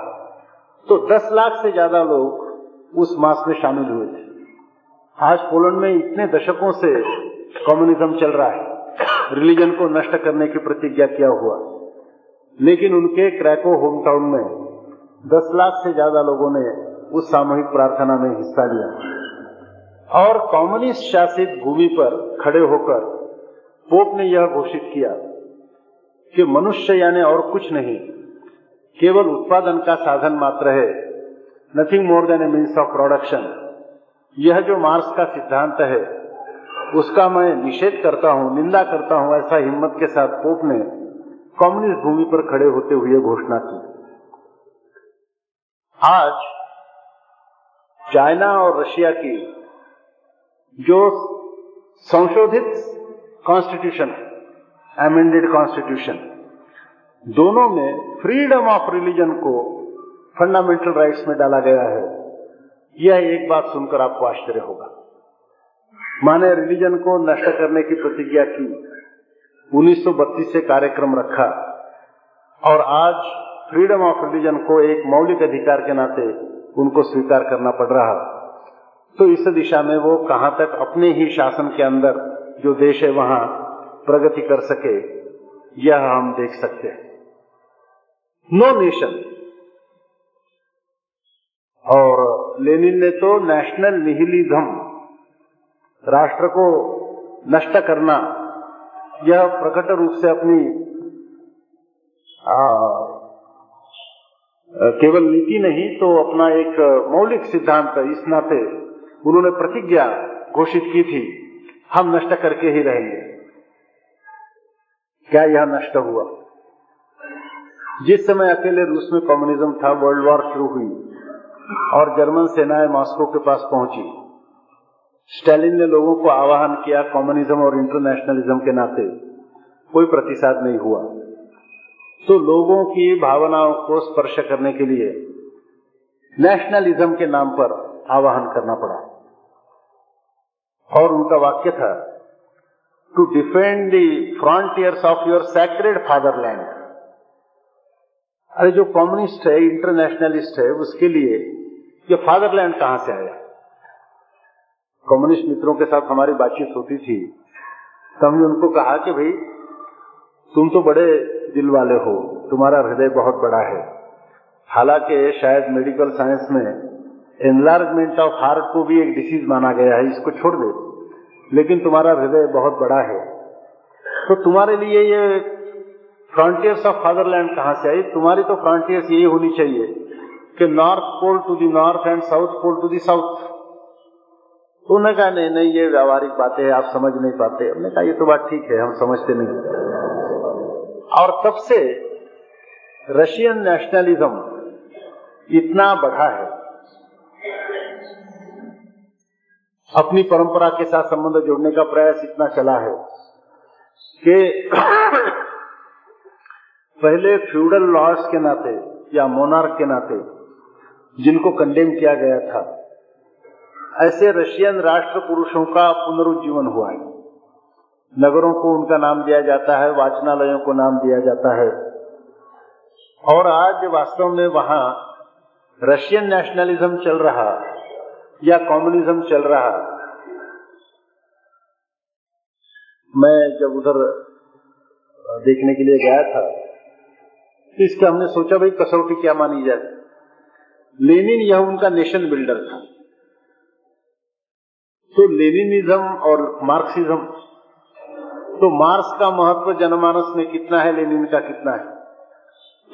तो 10 लाख से ज़्यादा लोग उस मास में शामिल हुए थे। आज पोलैंड में इतने दशकों से कम्युनिज्म चल रहा है। रिलीजन को नष्ट करने की प्रतिज्ञा किया हुआ। लेकिन उनके क्रैको होम टाउन में दस लाख से ज़्यादा लोगों ने उस सामूहिक प्रार्थना में हिस्सा लिया। और कम्युनिस्ट शासित भूमि पर खड़े होकर पोप ने यह घोषित किया कि मनुष्य यानी और कुछ नहीं, केवल उत्पादन का साधन मात्र है। Nothing more than a means of production यह जो मार्क्स का सिद्धांत है, उसका मैं निषेध करता हूँ, निंदा करता हूँ, ऐसा हिम्मत के साथ पोप ने कम्युनिस्ट भूमि पर खड़े होते हुए घोषणा की। आज, चाइना और रशिया की जो संशोधित कॉन्स्टिट्यूशन अमेंडेड कॉन्स्टिट्यूशन दोनों में फ्रीडम ऑफ़ रिलीजन को फंडामेंटल राइट्स में डाला गया है। यह एक बात सुनकर आपको आश्चर्य होगा। माने रिलीजन को नष्ट करने की प्रतिज्ञा की। 1932 से कार्यक्रम रखा। और आज फ्रीडम ऑफ़ रिलीजन को एक मौलिक अधिकार के नाते उनको स्वीकार करना पड़ रहा। तो इस दिशा में वो कहाँ तक अपने ही शासन के अंदर जो देश है वहाँ प्रगति कर सके यह हम देख सकते हैं। नो नेशन और लेनिन ने तो नेशनल निहिलिज्म राष्ट्र को नष्ट करना यह प्रकट रूप से अपनी आ, केवल नीति नहीं तो अपना एक मौलिक सिद्धांत इस नाते उन्होंने प्रतिज्ञा घोषित की थी। हम नष्ट करके ही रहेंगे। क्या यह नष्ट हुआ? जिस समय अकेले रूस में कम्युनिज्म था वर्ल्ड वॉर शुरू हुई और जर्मन सेनाएँ मॉस्को के पास पहुँची। स्टालिन ने लोगों को आह्वान किया कम्युनिज्म और इंटरनेशनलिज्म के नाते कोई प्रतिसाद नहीं हुआ। तो लोगों की भावनाओं को स्पर्श करने के लिए नेशनलिज्म के नाम पर आवाहन करना पड़ा। और उनका वाक्य था to defend the frontiers of your sacred fatherland अरे जो कम्युनिस्ट है इंटरनेशनलिस्ट है, उसके लिए ये फादरलैंड कहाँ से आया? कम्युनिस्ट मित्रों के साथ हमारी बातचीत होती थी तो हमने उनको कहा कि भाई, तुम तो बड़े दिल वाले हो, तुम्हारा हृदय बहुत बड़ा है। हालाँकि शायद मेडिकल साइंस में एनलार्जमेंट ऑफ़ हार्ट को भी एक डिसीज माना गया है, इसको छोड़ दे। लेकिन तुम्हारा हृदय बहुत बड़ा है। तो तुम्हारे लिए ये फ्रंटियर्स ऑफ़ फादरलैंड कहाँ से आई? तुम्हारी तो फ्रंटियर्स यही होनी चाहिए कि north pole to the north and south pole to the south उन्होंने कहा, नहीं नहीं, ये व्यावहारिक बातें आप समझ नहीं पाते। हमने कहा, ये तो बात ठीक है, हम समझते नहीं। और तब से रशियन नेशनलिज्म इतना बढ़ा है। अपनी परंपरा के साथ संबंध जोड़ने का प्रयास इतना चला है कि पहले फ्यूडल लॉर्ड्स के नाते या मोनार्क के नाते जिनको कंडेम किया गया था, ऐसे रशियन राष्ट्र पुरुषों का पुनरुज्जीवन हुआ है। नगरों को उनका नाम दिया जाता है, वाचनालयों को नाम दिया जाता है। और आज वास्तव में वहाँ रशियन नेशनलिज्म चल रहा या कम्युनिज्म चल रहा मैं जब उधर देखने के लिए गया था तो इसका हमने सोचा, भाई, कसौटी क्या मानी जाए? लेनिन यह उनका नेशन बिल्डर था। तो लेनिनिज्म और मार्क्सिज्म तो मार्क्स का महत्व जनमानस में कितना है, लेनिन का कितना है?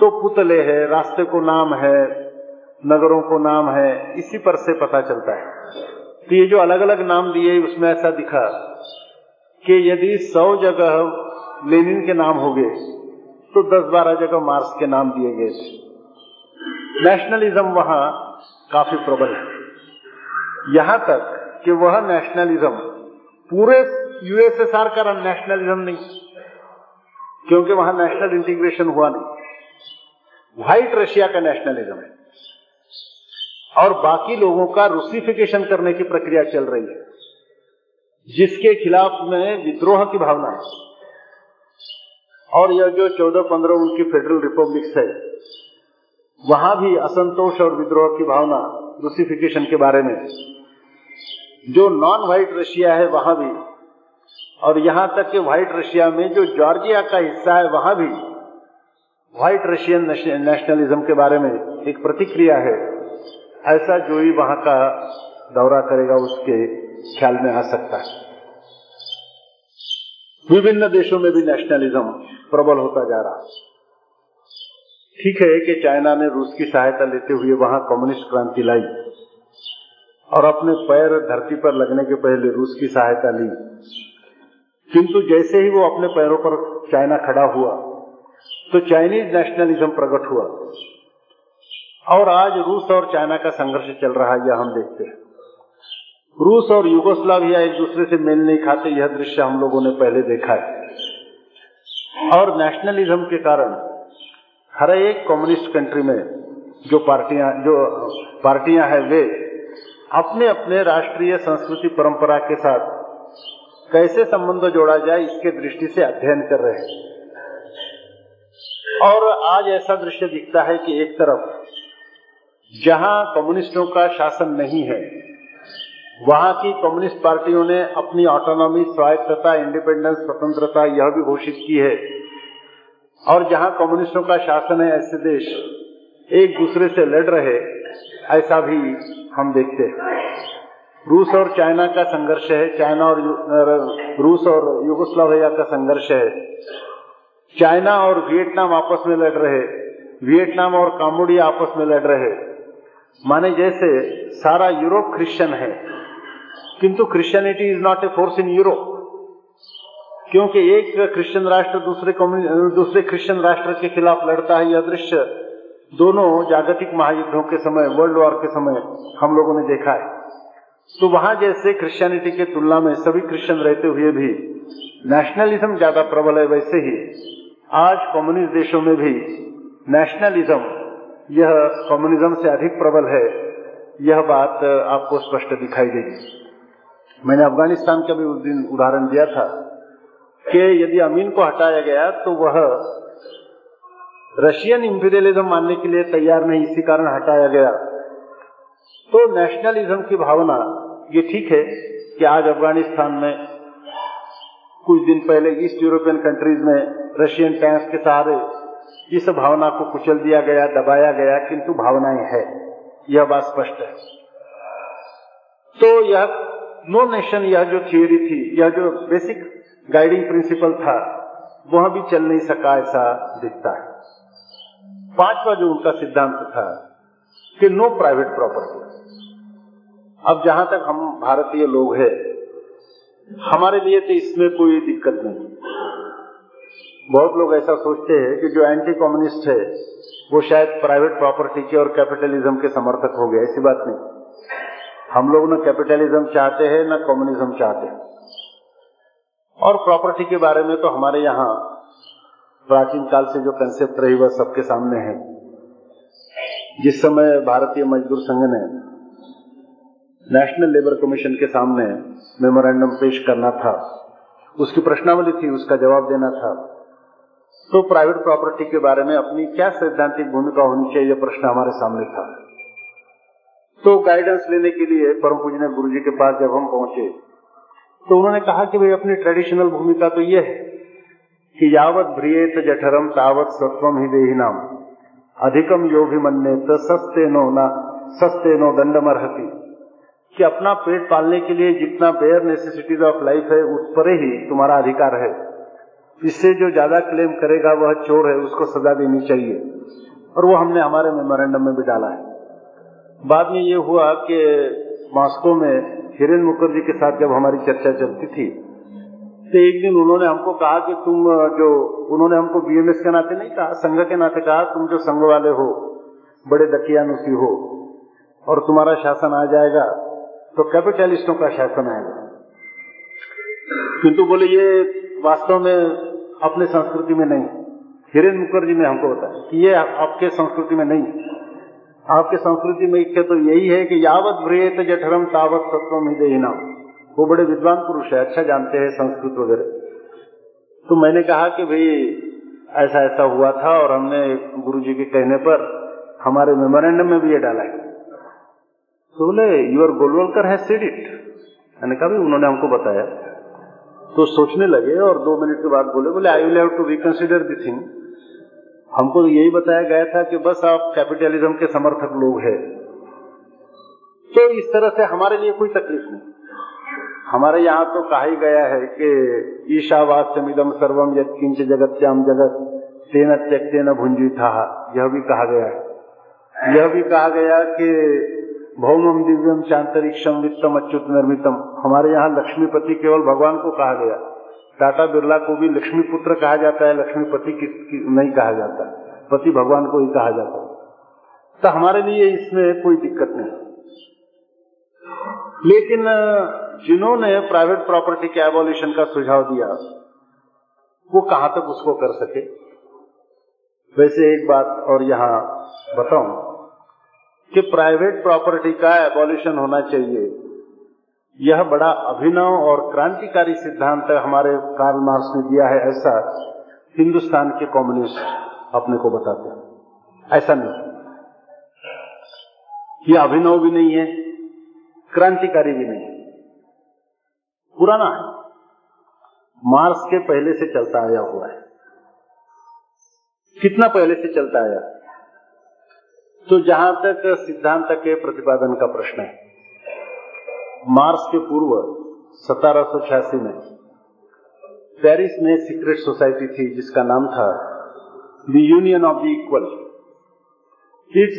तो पुतले है, रास्ते को नाम है नगरों को नाम है, इसी पर से पता चलता है। तो ये जो अलग अलग नाम दिए, उसमें ऐसा दिखा कि यदि सौ जगह लेनिन के नाम हो गए तो दस बारह जगह मार्क्स के नाम दिए गए थे। नेशनलिज्म वहाँ काफ़ी प्रबल है। यहाँ तक कि वह नेशनलिज्म, पूरे यूएसएसआर का नेशनलिज्म नहीं, क्योंकि वहाँ नेशनल इंटीग्रेशन हुआ नहीं। व्हाइट रशिया का नेशनलिज्म है। और बाकी लोगों का रूसिफिकेशन करने की प्रक्रिया चल रही है, जिसके खिलाफ में विद्रोह की भावना है। और यह जो चौदह पंद्रह उनकी फेडरल रिपब्लिक्स है, वहाँ भी असंतोष और विद्रोह की भावना रूसिफिकेशन के बारे में जो नॉन व्हाइट रशिया है, वहाँ भी, और यहाँ तक कि व्हाइट रशिया में जो जॉर्जिया का हिस्सा है, वहाँ भी, व्हाइट रशियन नेशनलिज्म के बारे में एक प्रतिक्रिया है। ऐसा जो ही वहाँ का दौरा करेगा, उसके ख्याल में आ सकता है। विभिन्न देशों में भी नेशनलिज्म प्रबल होता जा रहा है। ठीक है कि चाइना ने रूस की सहायता लेते हुए वहाँ कम्युनिस्ट क्रांति लाई और अपने पैर धरती पर लगने के पहले रूस की सहायता ली। किंतु जैसे ही वो अपने पैरों पर चाइना खड़ा हुआ तो चाइनीज़ नेशनलिज्म प्रकट हुआ। और आज रूस और चाइना का संघर्ष चल रहा है, यह हम देखते हैं। रूस और युगोस्लाविया एक दूसरे से मेल नहीं खाते, यह दृश्य हम लोगों ने पहले देखा है। और नेशनलिज्म के कारण हर एक कम्युनिस्ट कंट्री में जो पार्टियाँ जो पार्टियाँ हैं, वे अपने अपने राष्ट्रीय संस्कृति परंपरा के साथ कैसे संबंध जोड़ा जाए, इसके दृष्टि से अध्ययन कर रहे हैं। और आज ऐसा दृश्य दिखता है कि एक तरफ़ जहाँ कम्युनिस्टों का शासन नहीं है, वहाँ की कम्युनिस्ट पार्टियों ने अपनी ऑटोनॉमी स्वायत्तता इंडिपेंडेंस स्वतंत्रता, यह भी घोषित की है। और जहाँ कम्युनिस्टों का शासन है, ऐसे देश एक दूसरे से लड़ रहे, ऐसा भी हम देखते हैं। रूस और चाइना का संघर्ष है, चाइना और रूस और युगोस्लाविया का संघर्ष है। चाइना और वियतनाम आपस में लड़ रहे, वियतनाम और काम्बोडिया आपस में लड़ रहे। माने जैसे सारा यूरोप क्रिश्चियन है, किंतु Christianity is not a force in Europe क्योंकि एक क्रिश्चियन राष्ट्र दूसरे दूसरे क्रिश्चियन राष्ट्र के खिलाफ लड़ता है यह दृश्य दोनों जागतिक महायुद्धों के समय वर्ल्ड वॉर के समय हम लोगों ने देखा है। तो वहाँ जैसे क्रिश्चियनिटी के तुलना में सभी क्रिश्चियन रहते हुए भी नेशनलिज्म ज़्यादा प्रबल है वैसे ही। आज कम्युनिस्ट देशों में भी नेशनलिज्म यह कम्युनिज्म से अधिक प्रबल है, यह बात आपको स्पष्ट दिखाई देगी। मैंने अफ़गानिस्तान का भी उस दिन उदाहरण दिया था कि यदि अमीन को हटाया गया तो वह रशियन इंपीरियलिज्म मानने के लिए तैयार नहीं, इसी कारण हटाया गया। तो नेशनलिज्म की भावना ये ठीक है कि आज अफ़गानिस्तान में कुछ दिन पहले ईस्ट यूरोपियन कंट्रीज़ में रशियन टैंक्स के सहारे इस भावना को कुचल दिया गया, दबाया गया, किंतु भावनाएँ है। यह बात स्पष्ट है। तो यह नो नेशन यह जो थियोरी थी, यह जो बेसिक गाइडिंग प्रिंसिपल था, वह भी चल नहीं सका ऐसा दिखता है। पांचवा जो उनका सिद्धांत था कि नो प्राइवेट प्रॉपर्टी अब जहाँ तक हम भारतीय लोग हैं, हमारे लिए तो इसमें कोई दिक्कत नहीं। बहुत लोग ऐसा सोचते हैं कि जो एंटी कम्युनिस्ट है, वो शायद प्राइवेट प्रॉपर्टी के और कैपिटलिज्म के समर्थक हो गए ऐसी बात नहीं। हम लोग न कैपिटलिज्म चाहते हैं, न कम्युनिज्म चाहते हैं। और प्रॉपर्टी के बारे में तो हमारे यहाँ प्राचीन काल से जो कंसेप्ट रही, वह सबके सामने है। जिस समय भारतीय मजदूर संघ ने नेशनल लेबर कमीशन के सामने मेमोरेंडम पेश करना था, उसकी प्रश्नावली थी, उसका जवाब देना था। तो प्राइवेट प्रॉपर्टी के बारे में अपनी क्या सैद्धांतिक भूमिका होनी चाहिए यह प्रश्न हमारे सामने था। तो गाइडेंस लेने के लिए परम पूजन गुरु जी के पास जब हम पहुँचे तो उन्होंने कहा कि भाई, अपनी ट्रेडिशनल भूमिका तो यह है कि यावत भ्रियेत जठरम, तावत सत्वम ही देही नाम अधिकम यो भी मन्ने तो सस्ते नो ना सस्ते नो दंडमरहती। कि अपना पेट पालने के लिए जितना बेयर नेसेसिटीज ऑफ़ लाइफ है, उस पर ही तुम्हारा अधिकार है। इससे जो ज़्यादा क्लेम करेगा वह चोर है, उसको सजा देनी चाहिए। और वो हमने हमारे मेमोरेंडम में भी डाला है। बाद में ये हुआ कि मॉस्को में हिरेन मुखर्जी के साथ जब हमारी चर्चा चलती थी तो एक दिन उन्होंने हमको कहा कि तुम जो उन्होंने हमको बीएमएस के नाते नहीं कहा, संघ के नाते कहा, तुम जो संघ वाले हो, बड़े दकियानुसी हो, और तुम्हारा शासन आ जाएगा तो कैपिटलिस्टों का शासन आएगा। किंतु बोले, ये वास्तव में अपने संस्कृति में नहीं। हिरेन मुखर्जी ने हमको बताया कि ये आपके संस्कृति में नहीं आपके संस्कृति में इच्छा तो यही है कि यावत व्रेत जठरम तावत सत्वम हिदेना वो बड़े विद्वान पुरुष है अच्छा जानते हैं संस्कृत वगैरह। तो मैंने कहा कि भाई, ऐसा ऐसा हुआ था और हमने गुरु जी के कहने पर हमारे मेमोरेंडम में भी ये डाला है। तो बोले यूर गोलवलकर है मैंने कहा भी उन्होंने हमको बताया। तो सोचने लगे और दो मिनट के बाद बोले बोले I will have to reconsider the thing हमको तो यही बताया गया था कि बस आप कैपिटलिज्म के समर्थक लोग हैं। तो इस तरह से हमारे लिए कोई तकलीफ़ नहीं। हमारे यहाँ तो कहा ही गया है कि ईशावाद समिदम सर्वम यद किंच जगत्याम जगत तेना तेन त्यक्तेन भुंजी था यह भी कहा गया है। यह भी कहा गया कि भौमम दिव्यम शांतरिक्षम वित्तम अच्युत निर्मितम हमारे यहाँ लक्ष्मीपति केवल भगवान को कहा गया। टाटा बिरला को भी लक्ष्मी पुत्र कहा जाता है, लक्ष्मीपति नहीं कहा जाता। पति भगवान को ही कहा जाता है। तो हमारे लिए इसमें कोई दिक्कत नहीं। लेकिन जिन्होंने प्राइवेट प्रॉपर्टी के एवोल्यूशन का सुझाव दिया, वो कहाँ तक उसको कर सके? वैसे एक बात और यहाँ बताऊँ। कि प्राइवेट प्रॉपर्टी का एबोल्यूशन होना चाहिए। यह बड़ा अभिनव और क्रांतिकारी सिद्धांत हमारे कार्ल मार्क्स ने दिया है ऐसा हिंदुस्तान के कम्युनिस्ट अपने को बताते हैं। ऐसा नहीं। यह अभिनव भी नहीं है, क्रांतिकारी भी नहीं है। पुराना है। मार्क्स के पहले से चलता आया हुआ है। कितना पहले से चलता आया? तो जहाँ तक सिद्धांत के प्रतिपादन का प्रश्न है मार्च के पूर्व सतारह में पेरिस में सीक्रेट सोसाइटी थी, जिसका नाम था the union of the equal. It's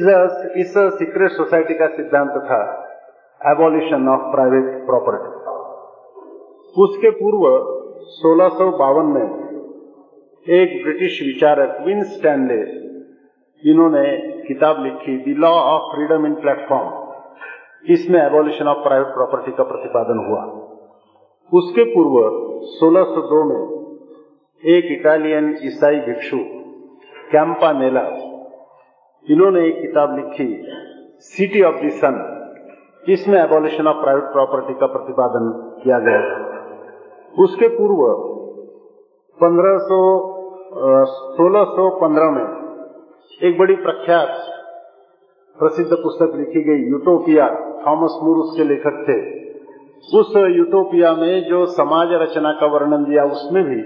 इस सीक्रेट सोसाइटी का सिद्धांत था एबोलिशन ऑफ़ प्राइवेट प्रॉपर्टी। उसके पूर्व सोलह में एक ब्रिटिश विचारक विन स्टैंडले इन्होंने किताब लिखी the law of freedom in platform इसमें एबोल्यूशन ऑफ़ प्राइवेट प्रॉपर्टी का प्रतिपादन हुआ। उसके पूर्व 1602 में एक इटालियन ईसाई भिक्षु कैंपा मेला इन्होंने एक किताब लिखी सिटी ऑफ़ द सन इसमें एबोल्यूशन ऑफ़ प्राइवेट प्रॉपर्टी का प्रतिपादन किया गया उसके पूर्व 1500 1615 में एक बड़ी प्रख्यात प्रसिद्ध पुस्तक लिखी गई, यूटोपिया, थॉमस मूर उसके लेखक थे। उस यूटोपिया में जो समाज रचना का वर्णन दिया, उसमें भी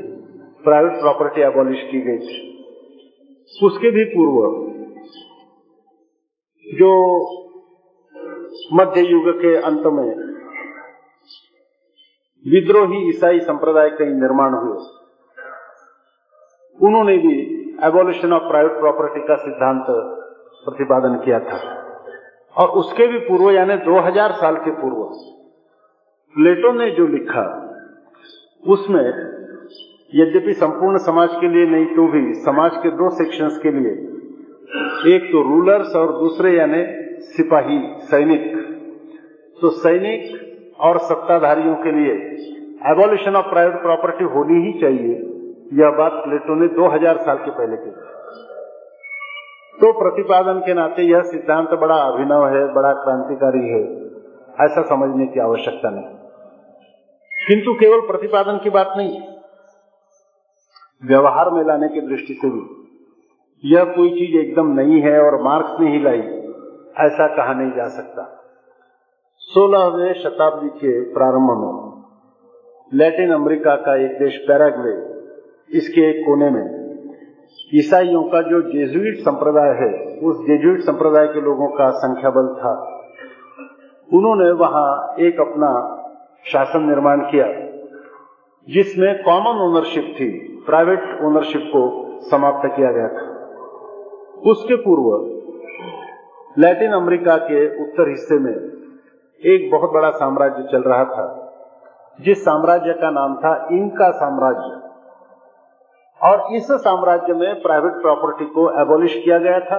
प्राइवेट प्रॉपर्टी एबॉलिश की गई थी। उसके भी पूर्व जो मध्य युग के अंत में विद्रोही ईसाई संप्रदाय के निर्माण हुए उन्होंने भी एबोल्यूशन ऑफ़ प्राइवेट प्रॉपर्टी का सिद्धांत प्रतिपादन किया था। और उसके भी पूर्व, यानी 2000 साल के पूर्व, प्लेटो ने जो लिखा, उसमें यद्यपि संपूर्ण समाज के लिए नहीं तो भी समाज के दो सेक्शंस के लिए, एक तो रूलर्स और दूसरे, यानी सिपाही, सैनिक। तो सैनिक और सत्ताधारियों के लिए एबोल्यूशन ऑफ़ प्राइवेट प्रॉपर्टी होनी ही चाहिए। यह बात प्लेटो ने 2000 साल के पहले की। तो प्रतिपादन के नाते यह सिद्धांत बड़ा अभिनव है, बड़ा क्रांतिकारी है, ऐसा समझने की आवश्यकता नहीं। किंतु केवल प्रतिपादन की बात नहीं, व्यवहार में लाने की दृष्टि से भी। यह कोई चीज़ एकदम नहीं है और मार्क्स ने ही लाई, ऐसा कहा नहीं जा सकता। सोलहवें शताब्दी के प्रारंभ में लैटिन अमेरिका का एक देश पैराग्वे इसके एक कोने में। ईसाइयों का जो जेजुइट संप्रदाय है, उस जेजुइट संप्रदाय के लोगों का संख्या बल था। उन्होंने वहाँ एक अपना शासन निर्माण किया, जिसमें कॉमन ओनरशिप थी प्राइवेट ओनरशिप को समाप्त किया गया था। उसके पूर्व, लैटिन अमेरिका के उत्तर हिस्से में एक बहुत बड़ा साम्राज्य चल रहा था, जिस साम्राज्य का नाम था इनका साम्राज्य। और इस साम्राज्य में प्राइवेट प्रॉपर्टी को एबोलिश किया गया था।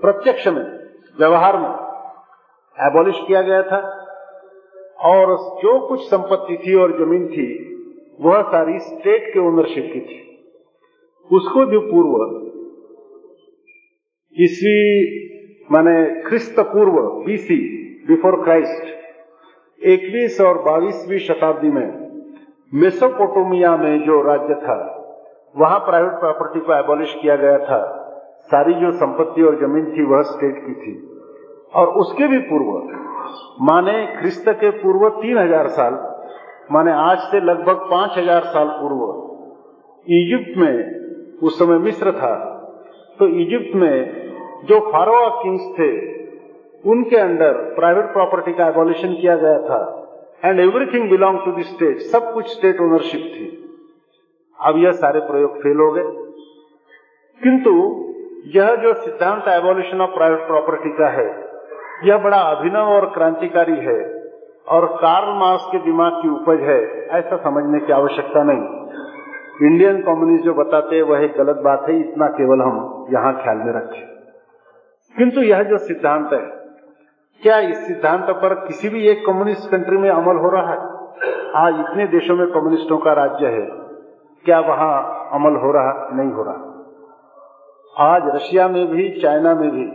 प्रत्यक्ष में, व्यवहार में एबोलिश किया गया था। और जो कुछ संपत्ति थी और ज़मीन थी, वह सारी स्टेट के ओनरशिप की थी। उसको भी पूर्व ईस्वी माने ख्रिस्त पूर्व बीसी बिफोर क्राइस्ट 21 और 22वीं शताब्दी में, मेसोपोटोमिया में जो राज्य था वहाँ प्राइवेट प्रॉपर्टी को एबॉलिश किया गया था। सारी जो संपत्ति और ज़मीन थी, वह स्टेट की थी। और उसके भी पूर्व, माने ख्रिस्त के पूर्व तीन हज़ार साल, माने आज से लगभग पाँच हज़ार साल पूर्व, इजिप्ट में उस समय मिस्र था। तो इजिप्ट में जो फारोआ किंग्स थे, उनके अंडर प्राइवेट प्रॉपर्टी का एबॉलिशन किया गया था। And everything belong to the state सब कुछ स्टेट ओनरशिप थी। अब यह सारे प्रयोग फेल हो गए। किंतु यह जो सिद्धांत एवोल्यूशन ऑफ़ प्राइवेट प्रॉपर्टी का है, यह बड़ा अभिनव और क्रांतिकारी है और कार्ल मार्क्स के दिमाग की उपज है, ऐसा समझने की आवश्यकता नहीं। इंडियन कम्युनिस्ट जो बताते हैं, वह एक गलत बात है, इतना केवल हम यहाँ ख्याल में रखें। किंतु यह जो सिद्धांत है, क्या इस सिद्धांत पर किसी भी एक कम्युनिस्ट कंट्री में अमल हो रहा है? आज इतने देशों में कम्युनिस्टों का राज्य है। क्या वहाँ अमल हो रहा, नहीं हो रहा? आज रशिया में भी, चाइना में भी,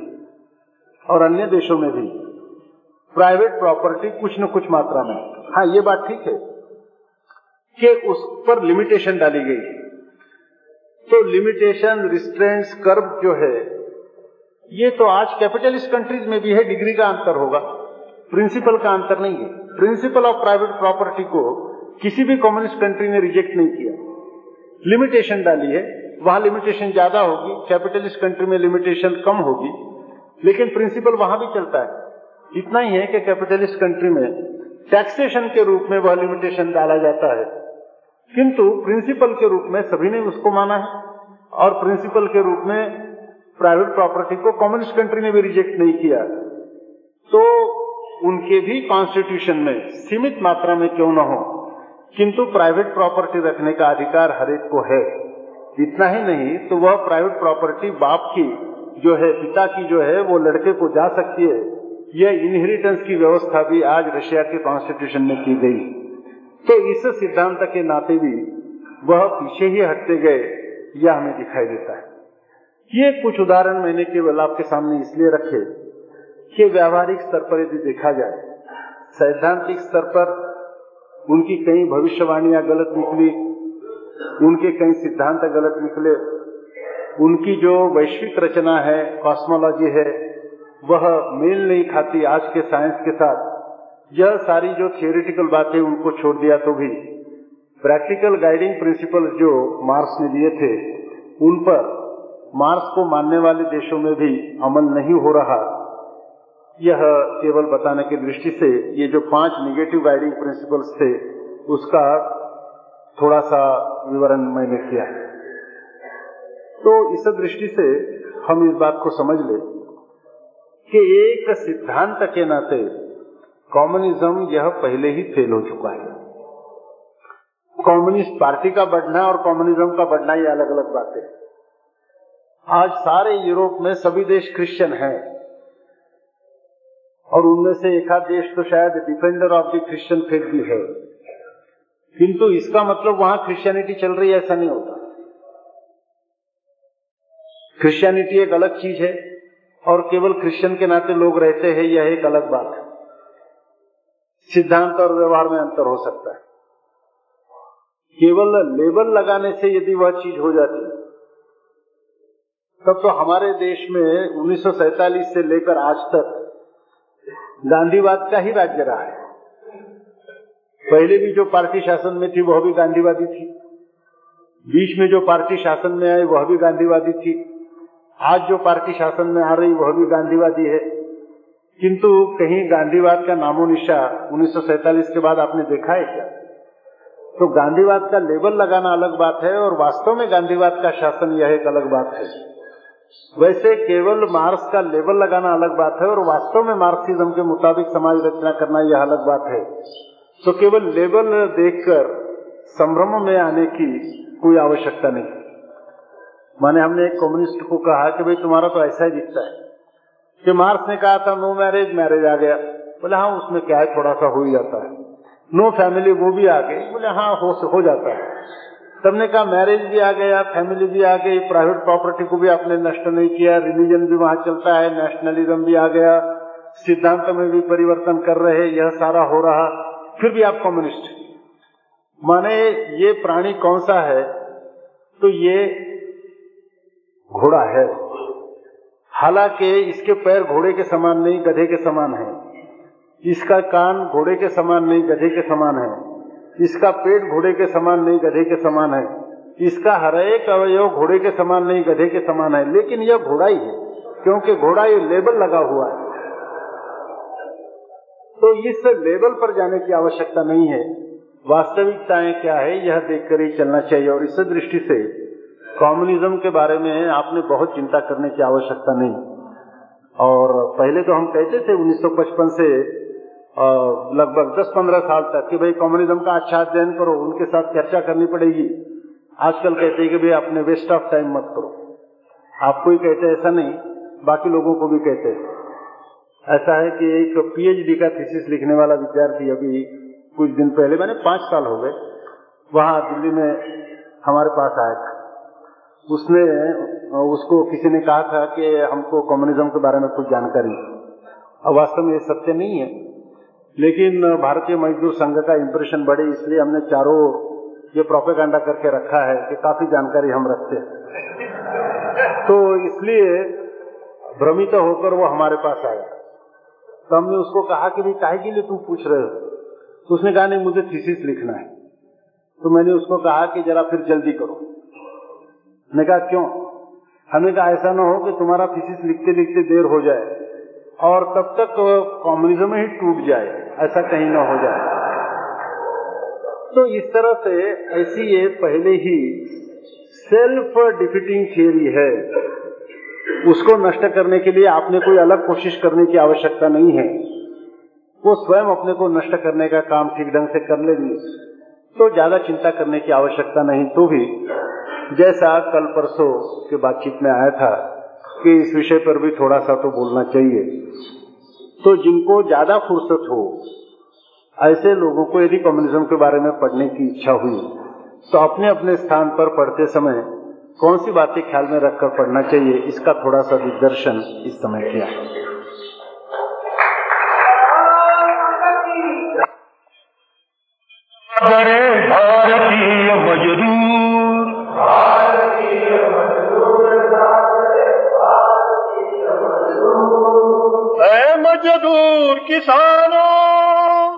और अन्य देशों में भी, प्राइवेट प्रॉपर्टी कुछ न कुछ मात्रा में हाँ। ये बात ठीक है कि उस पर लिमिटेशन डाली गई तो लिमिटेशन रिस्ट्रेंट्स कर्व जो है, ये तो आज कैपिटलिस्ट कंट्रीज़ में भी है डिग्री का अंतर होगा। प्रिंसिपल का अंतर नहीं है। प्रिंसिपल ऑफ़ प्राइवेट प्रॉपर्टी को किसी भी कम्युनिस्ट कंट्री ने रिजेक्ट नहीं किया। लिमिटेशन डाली है। वहाँ लिमिटेशन ज़्यादा होगी कैपिटलिस्ट कंट्री में लिमिटेशन कम होगी, लेकिन प्रिंसिपल वहाँ भी चलता है। इतना ही है कि कैपिटलिस्ट कंट्री में टैक्सेशन के रूप में वह लिमिटेशन डाला जाता है। किंतु प्रिंसिपल के रूप में सभी ने उसको माना है और प्रिंसिपल के रूप में प्राइवेट प्रॉपर्टी को कम्युनिस्ट कंट्री ने भी रिजेक्ट नहीं किया। तो उनके भी कॉन्स्टिट्यूशन में सीमित मात्रा में क्यों न हो। किंतु प्राइवेट प्रॉपर्टी रखने का अधिकार हरेक को है। इतना ही नहीं तो वह प्राइवेट प्रॉपर्टी बाप की जो है, पिता की जो है, वो लड़के को जा सकती है। यह इनहेरिटेंस की व्यवस्था भी आज रशिया के कॉन्स्टिट्यूशन में की गई। तो इस सिद्धांत के नाते भी वह पीछे ही हटते गए, यह हमें दिखाई देता है। ये कुछ उदाहरण मैंने केवल आपके सामने इसलिए रखे कि व्यावहारिक स्तर पर यदि देखा जाए, सैद्धांतिक स्तर पर उनकी कई भविष्यवाणियाँ गलत निकली, उनके कई सिद्धांत गलत निकले, उनकी जो वैश्विक रचना है कॉस्मोलॉजी है, वह मेल नहीं खाती आज के साइंस के साथ। यह सारी जो थियोरिटिकल बातें उनको छोड़ दिया तो भी। प्रैक्टिकल गाइडिंग प्रिंसिपल्स जो मार्क्स ने दिए थे, उन पर मार्क्स को मानने वाले देशों में भी अमल नहीं हो रहा। यह केवल बताने की दृष्टि से ये जो पाँच निगेटिव गाइडिंग प्रिंसिपल्स थे, उसका थोड़ा सा विवरण मैंने किया है। तो इस दृष्टि से हम इस बात को समझ ले कि एक सिद्धांत के नाते कम्युनिज्म यह पहले ही फेल हो चुका है। कम्युनिस्ट पार्टी का बढ़ना और कम्युनिज्म का बढ़ना ये अलग अलग बातें आज सारे यूरोप में सभी देश क्रिश्चियन हैं। और उनमें से एक आध देश तो शायद defender of the Christian faith भी है। किंतु इसका मतलब वहाँ क्रिश्चियनिटी चल रही है, ऐसा नहीं होता। क्रिश्चियनिटी एक अलग चीज़ है और केवल क्रिश्चियन के नाते लोग रहते हैं, यह एक अलग बात है। सिद्धांत और व्यवहार में अंतर हो सकता है। केवल लेबल लगाने से यदि वह चीज़ हो जाती, तब तो हमारे देश में 1947 से लेकर आज तक गांधीवाद का ही राज्य रहा है। पहले भी जो पार्टी शासन में थी, वह भी गांधीवादी थी। बीच में जो पार्टी शासन में आई, वह भी गांधीवादी थी। आज जो पार्टी शासन में आ रही, वह भी गांधीवादी है। किंतु कहीं गांधीवाद का नामो निशा उन्नीस के बाद आपने देखा है क्या? तो गांधीवाद का लेबल लगाना अलग बात है और वास्तव में गांधीवाद का शासन यह एक अलग बात है। वैसे केवल मार्क्स का लेबल लगाना अलग बात है और वास्तव में मार्क्सिज्म के मुताबिक समाज रचना करना यह अलग बात है। तो केवल लेबल देखकर संभ्रम में आने की कोई आवश्यकता नहीं। माने हमने एक कम्युनिस्ट को कहा कि भाई तुम्हारा तो ऐसा ही दिखता है कि मार्क्स ने कहा था नो मैरिज मैरिज आ गया। बोले हाँ उसमें क्या है? थोड़ा सा हो ही जाता है। नो फैमिली वो भी आ गई बोले हाँ हो हो जाता है। सबने कहा मैरिज भी आ गया फैमिली भी आ गई प्राइवेट प्रॉपर्टी को भी आपने नष्ट नहीं किया रिलीजन भी वहाँ चलता है नेशनलिज्म भी आ गया, सिद्धांत में भी परिवर्तन कर रहे, यह सारा हो रहा, फिर भी आप कम्युनिस्ट माने ये प्राणी कौन सा है? तो ये घोड़ा है। हालाँकि इसके पैर घोड़े के समान नहीं, गधे के समान है। इसका कान घोड़े के समान नहीं, गधे के समान है। इसका पेट घोड़े के समान नहीं, गधे के समान है। इसका हर एक अवयव घोड़े के समान नहीं, गधे के समान है। लेकिन यह घोड़ा ही है, क्योंकि घोड़ा ये लेबल लगा हुआ है। तो इस लेबल पर जाने की आवश्यकता नहीं है। वास्तविकताएँ क्या है, यह देखकर ही चलना चाहिए। और इस दृष्टि से कम्युनिज्म के बारे में आपने बहुत चिंता करने की आवश्यकता नहीं। और पहले तो हम कहते थे 1955 से लगभग 10-15 साल तक कि भाई कम्युनिज्म का अच्छा अध्ययन करो, उनके साथ चर्चा करनी पड़ेगी। आजकल कहते हैं कि भाई अपने वेस्ट ऑफ़ टाइम मत करो। आपको ही कहते ऐसा नहीं, बाकी लोगों को भी कहते हैं। ऐसा है कि एक पीएचडी का थीसिस लिखने वाला विद्यार्थी अभी कुछ दिन पहले, मैंने पाँच साल हो गए, वहाँ दिल्ली में हमारे पास आया था। उसने, उसको किसी ने कहा था कि हमको कम्युनिज्म के बारे में कुछ जानकारी अब वास्तव में ये सत्य नहीं है। लेकिन भारतीय मजदूर संघ का इंप्रेशन बढ़े, इसलिए हमने चारों ये प्रोपेगंडा करके रखा है कि काफ़ी जानकारी हम रखते हैं। तो इसलिए भ्रमित होकर वो हमारे पास आया। तो हमने उसको कहा कि, भाई, काहे के लिए तुम पूछ रहे हो? तो उसने कहा, नहीं, मुझे थीसिस लिखना है। तो मैंने उसको कहा कि, जरा फिर जल्दी करो। मैंने कहा, क्यों? हमें कहा, ऐसा ना हो कि तुम्हारा थीसिस लिखते लिखते देर हो जाए। और तब तक कम्युनिज्म ही टूट जाए, ऐसा कहीं ना हो जाए। तो इस तरह से ऐसी ये पहले ही सेल्फ डिफिटिंग थियरी है। उसको नष्ट करने के लिए आपने कोई अलग कोशिश करने की आवश्यकता नहीं है। वो स्वयं अपने को नष्ट करने का काम ठीक ढंग से कर लेगी। तो ज़्यादा चिंता करने की आवश्यकता नहीं। तो भी जैसा कल परसों के बातचीत में आया था कि इस विषय पर भी थोड़ा सा तो बोलना चाहिए। तो जिनको ज़्यादा फुर्सत हो ऐसे लोगों को यदि कम्युनिज्म के बारे में पढ़ने की इच्छा हुई तो अपने अपने स्थान पर पढ़ते समय कौन सी बातें ख्याल में रखकर पढ़ना चाहिए इसका थोड़ा सा दिग्दर्शन इस समय किया। है भारतीय मजदूर मजदूर किसानों।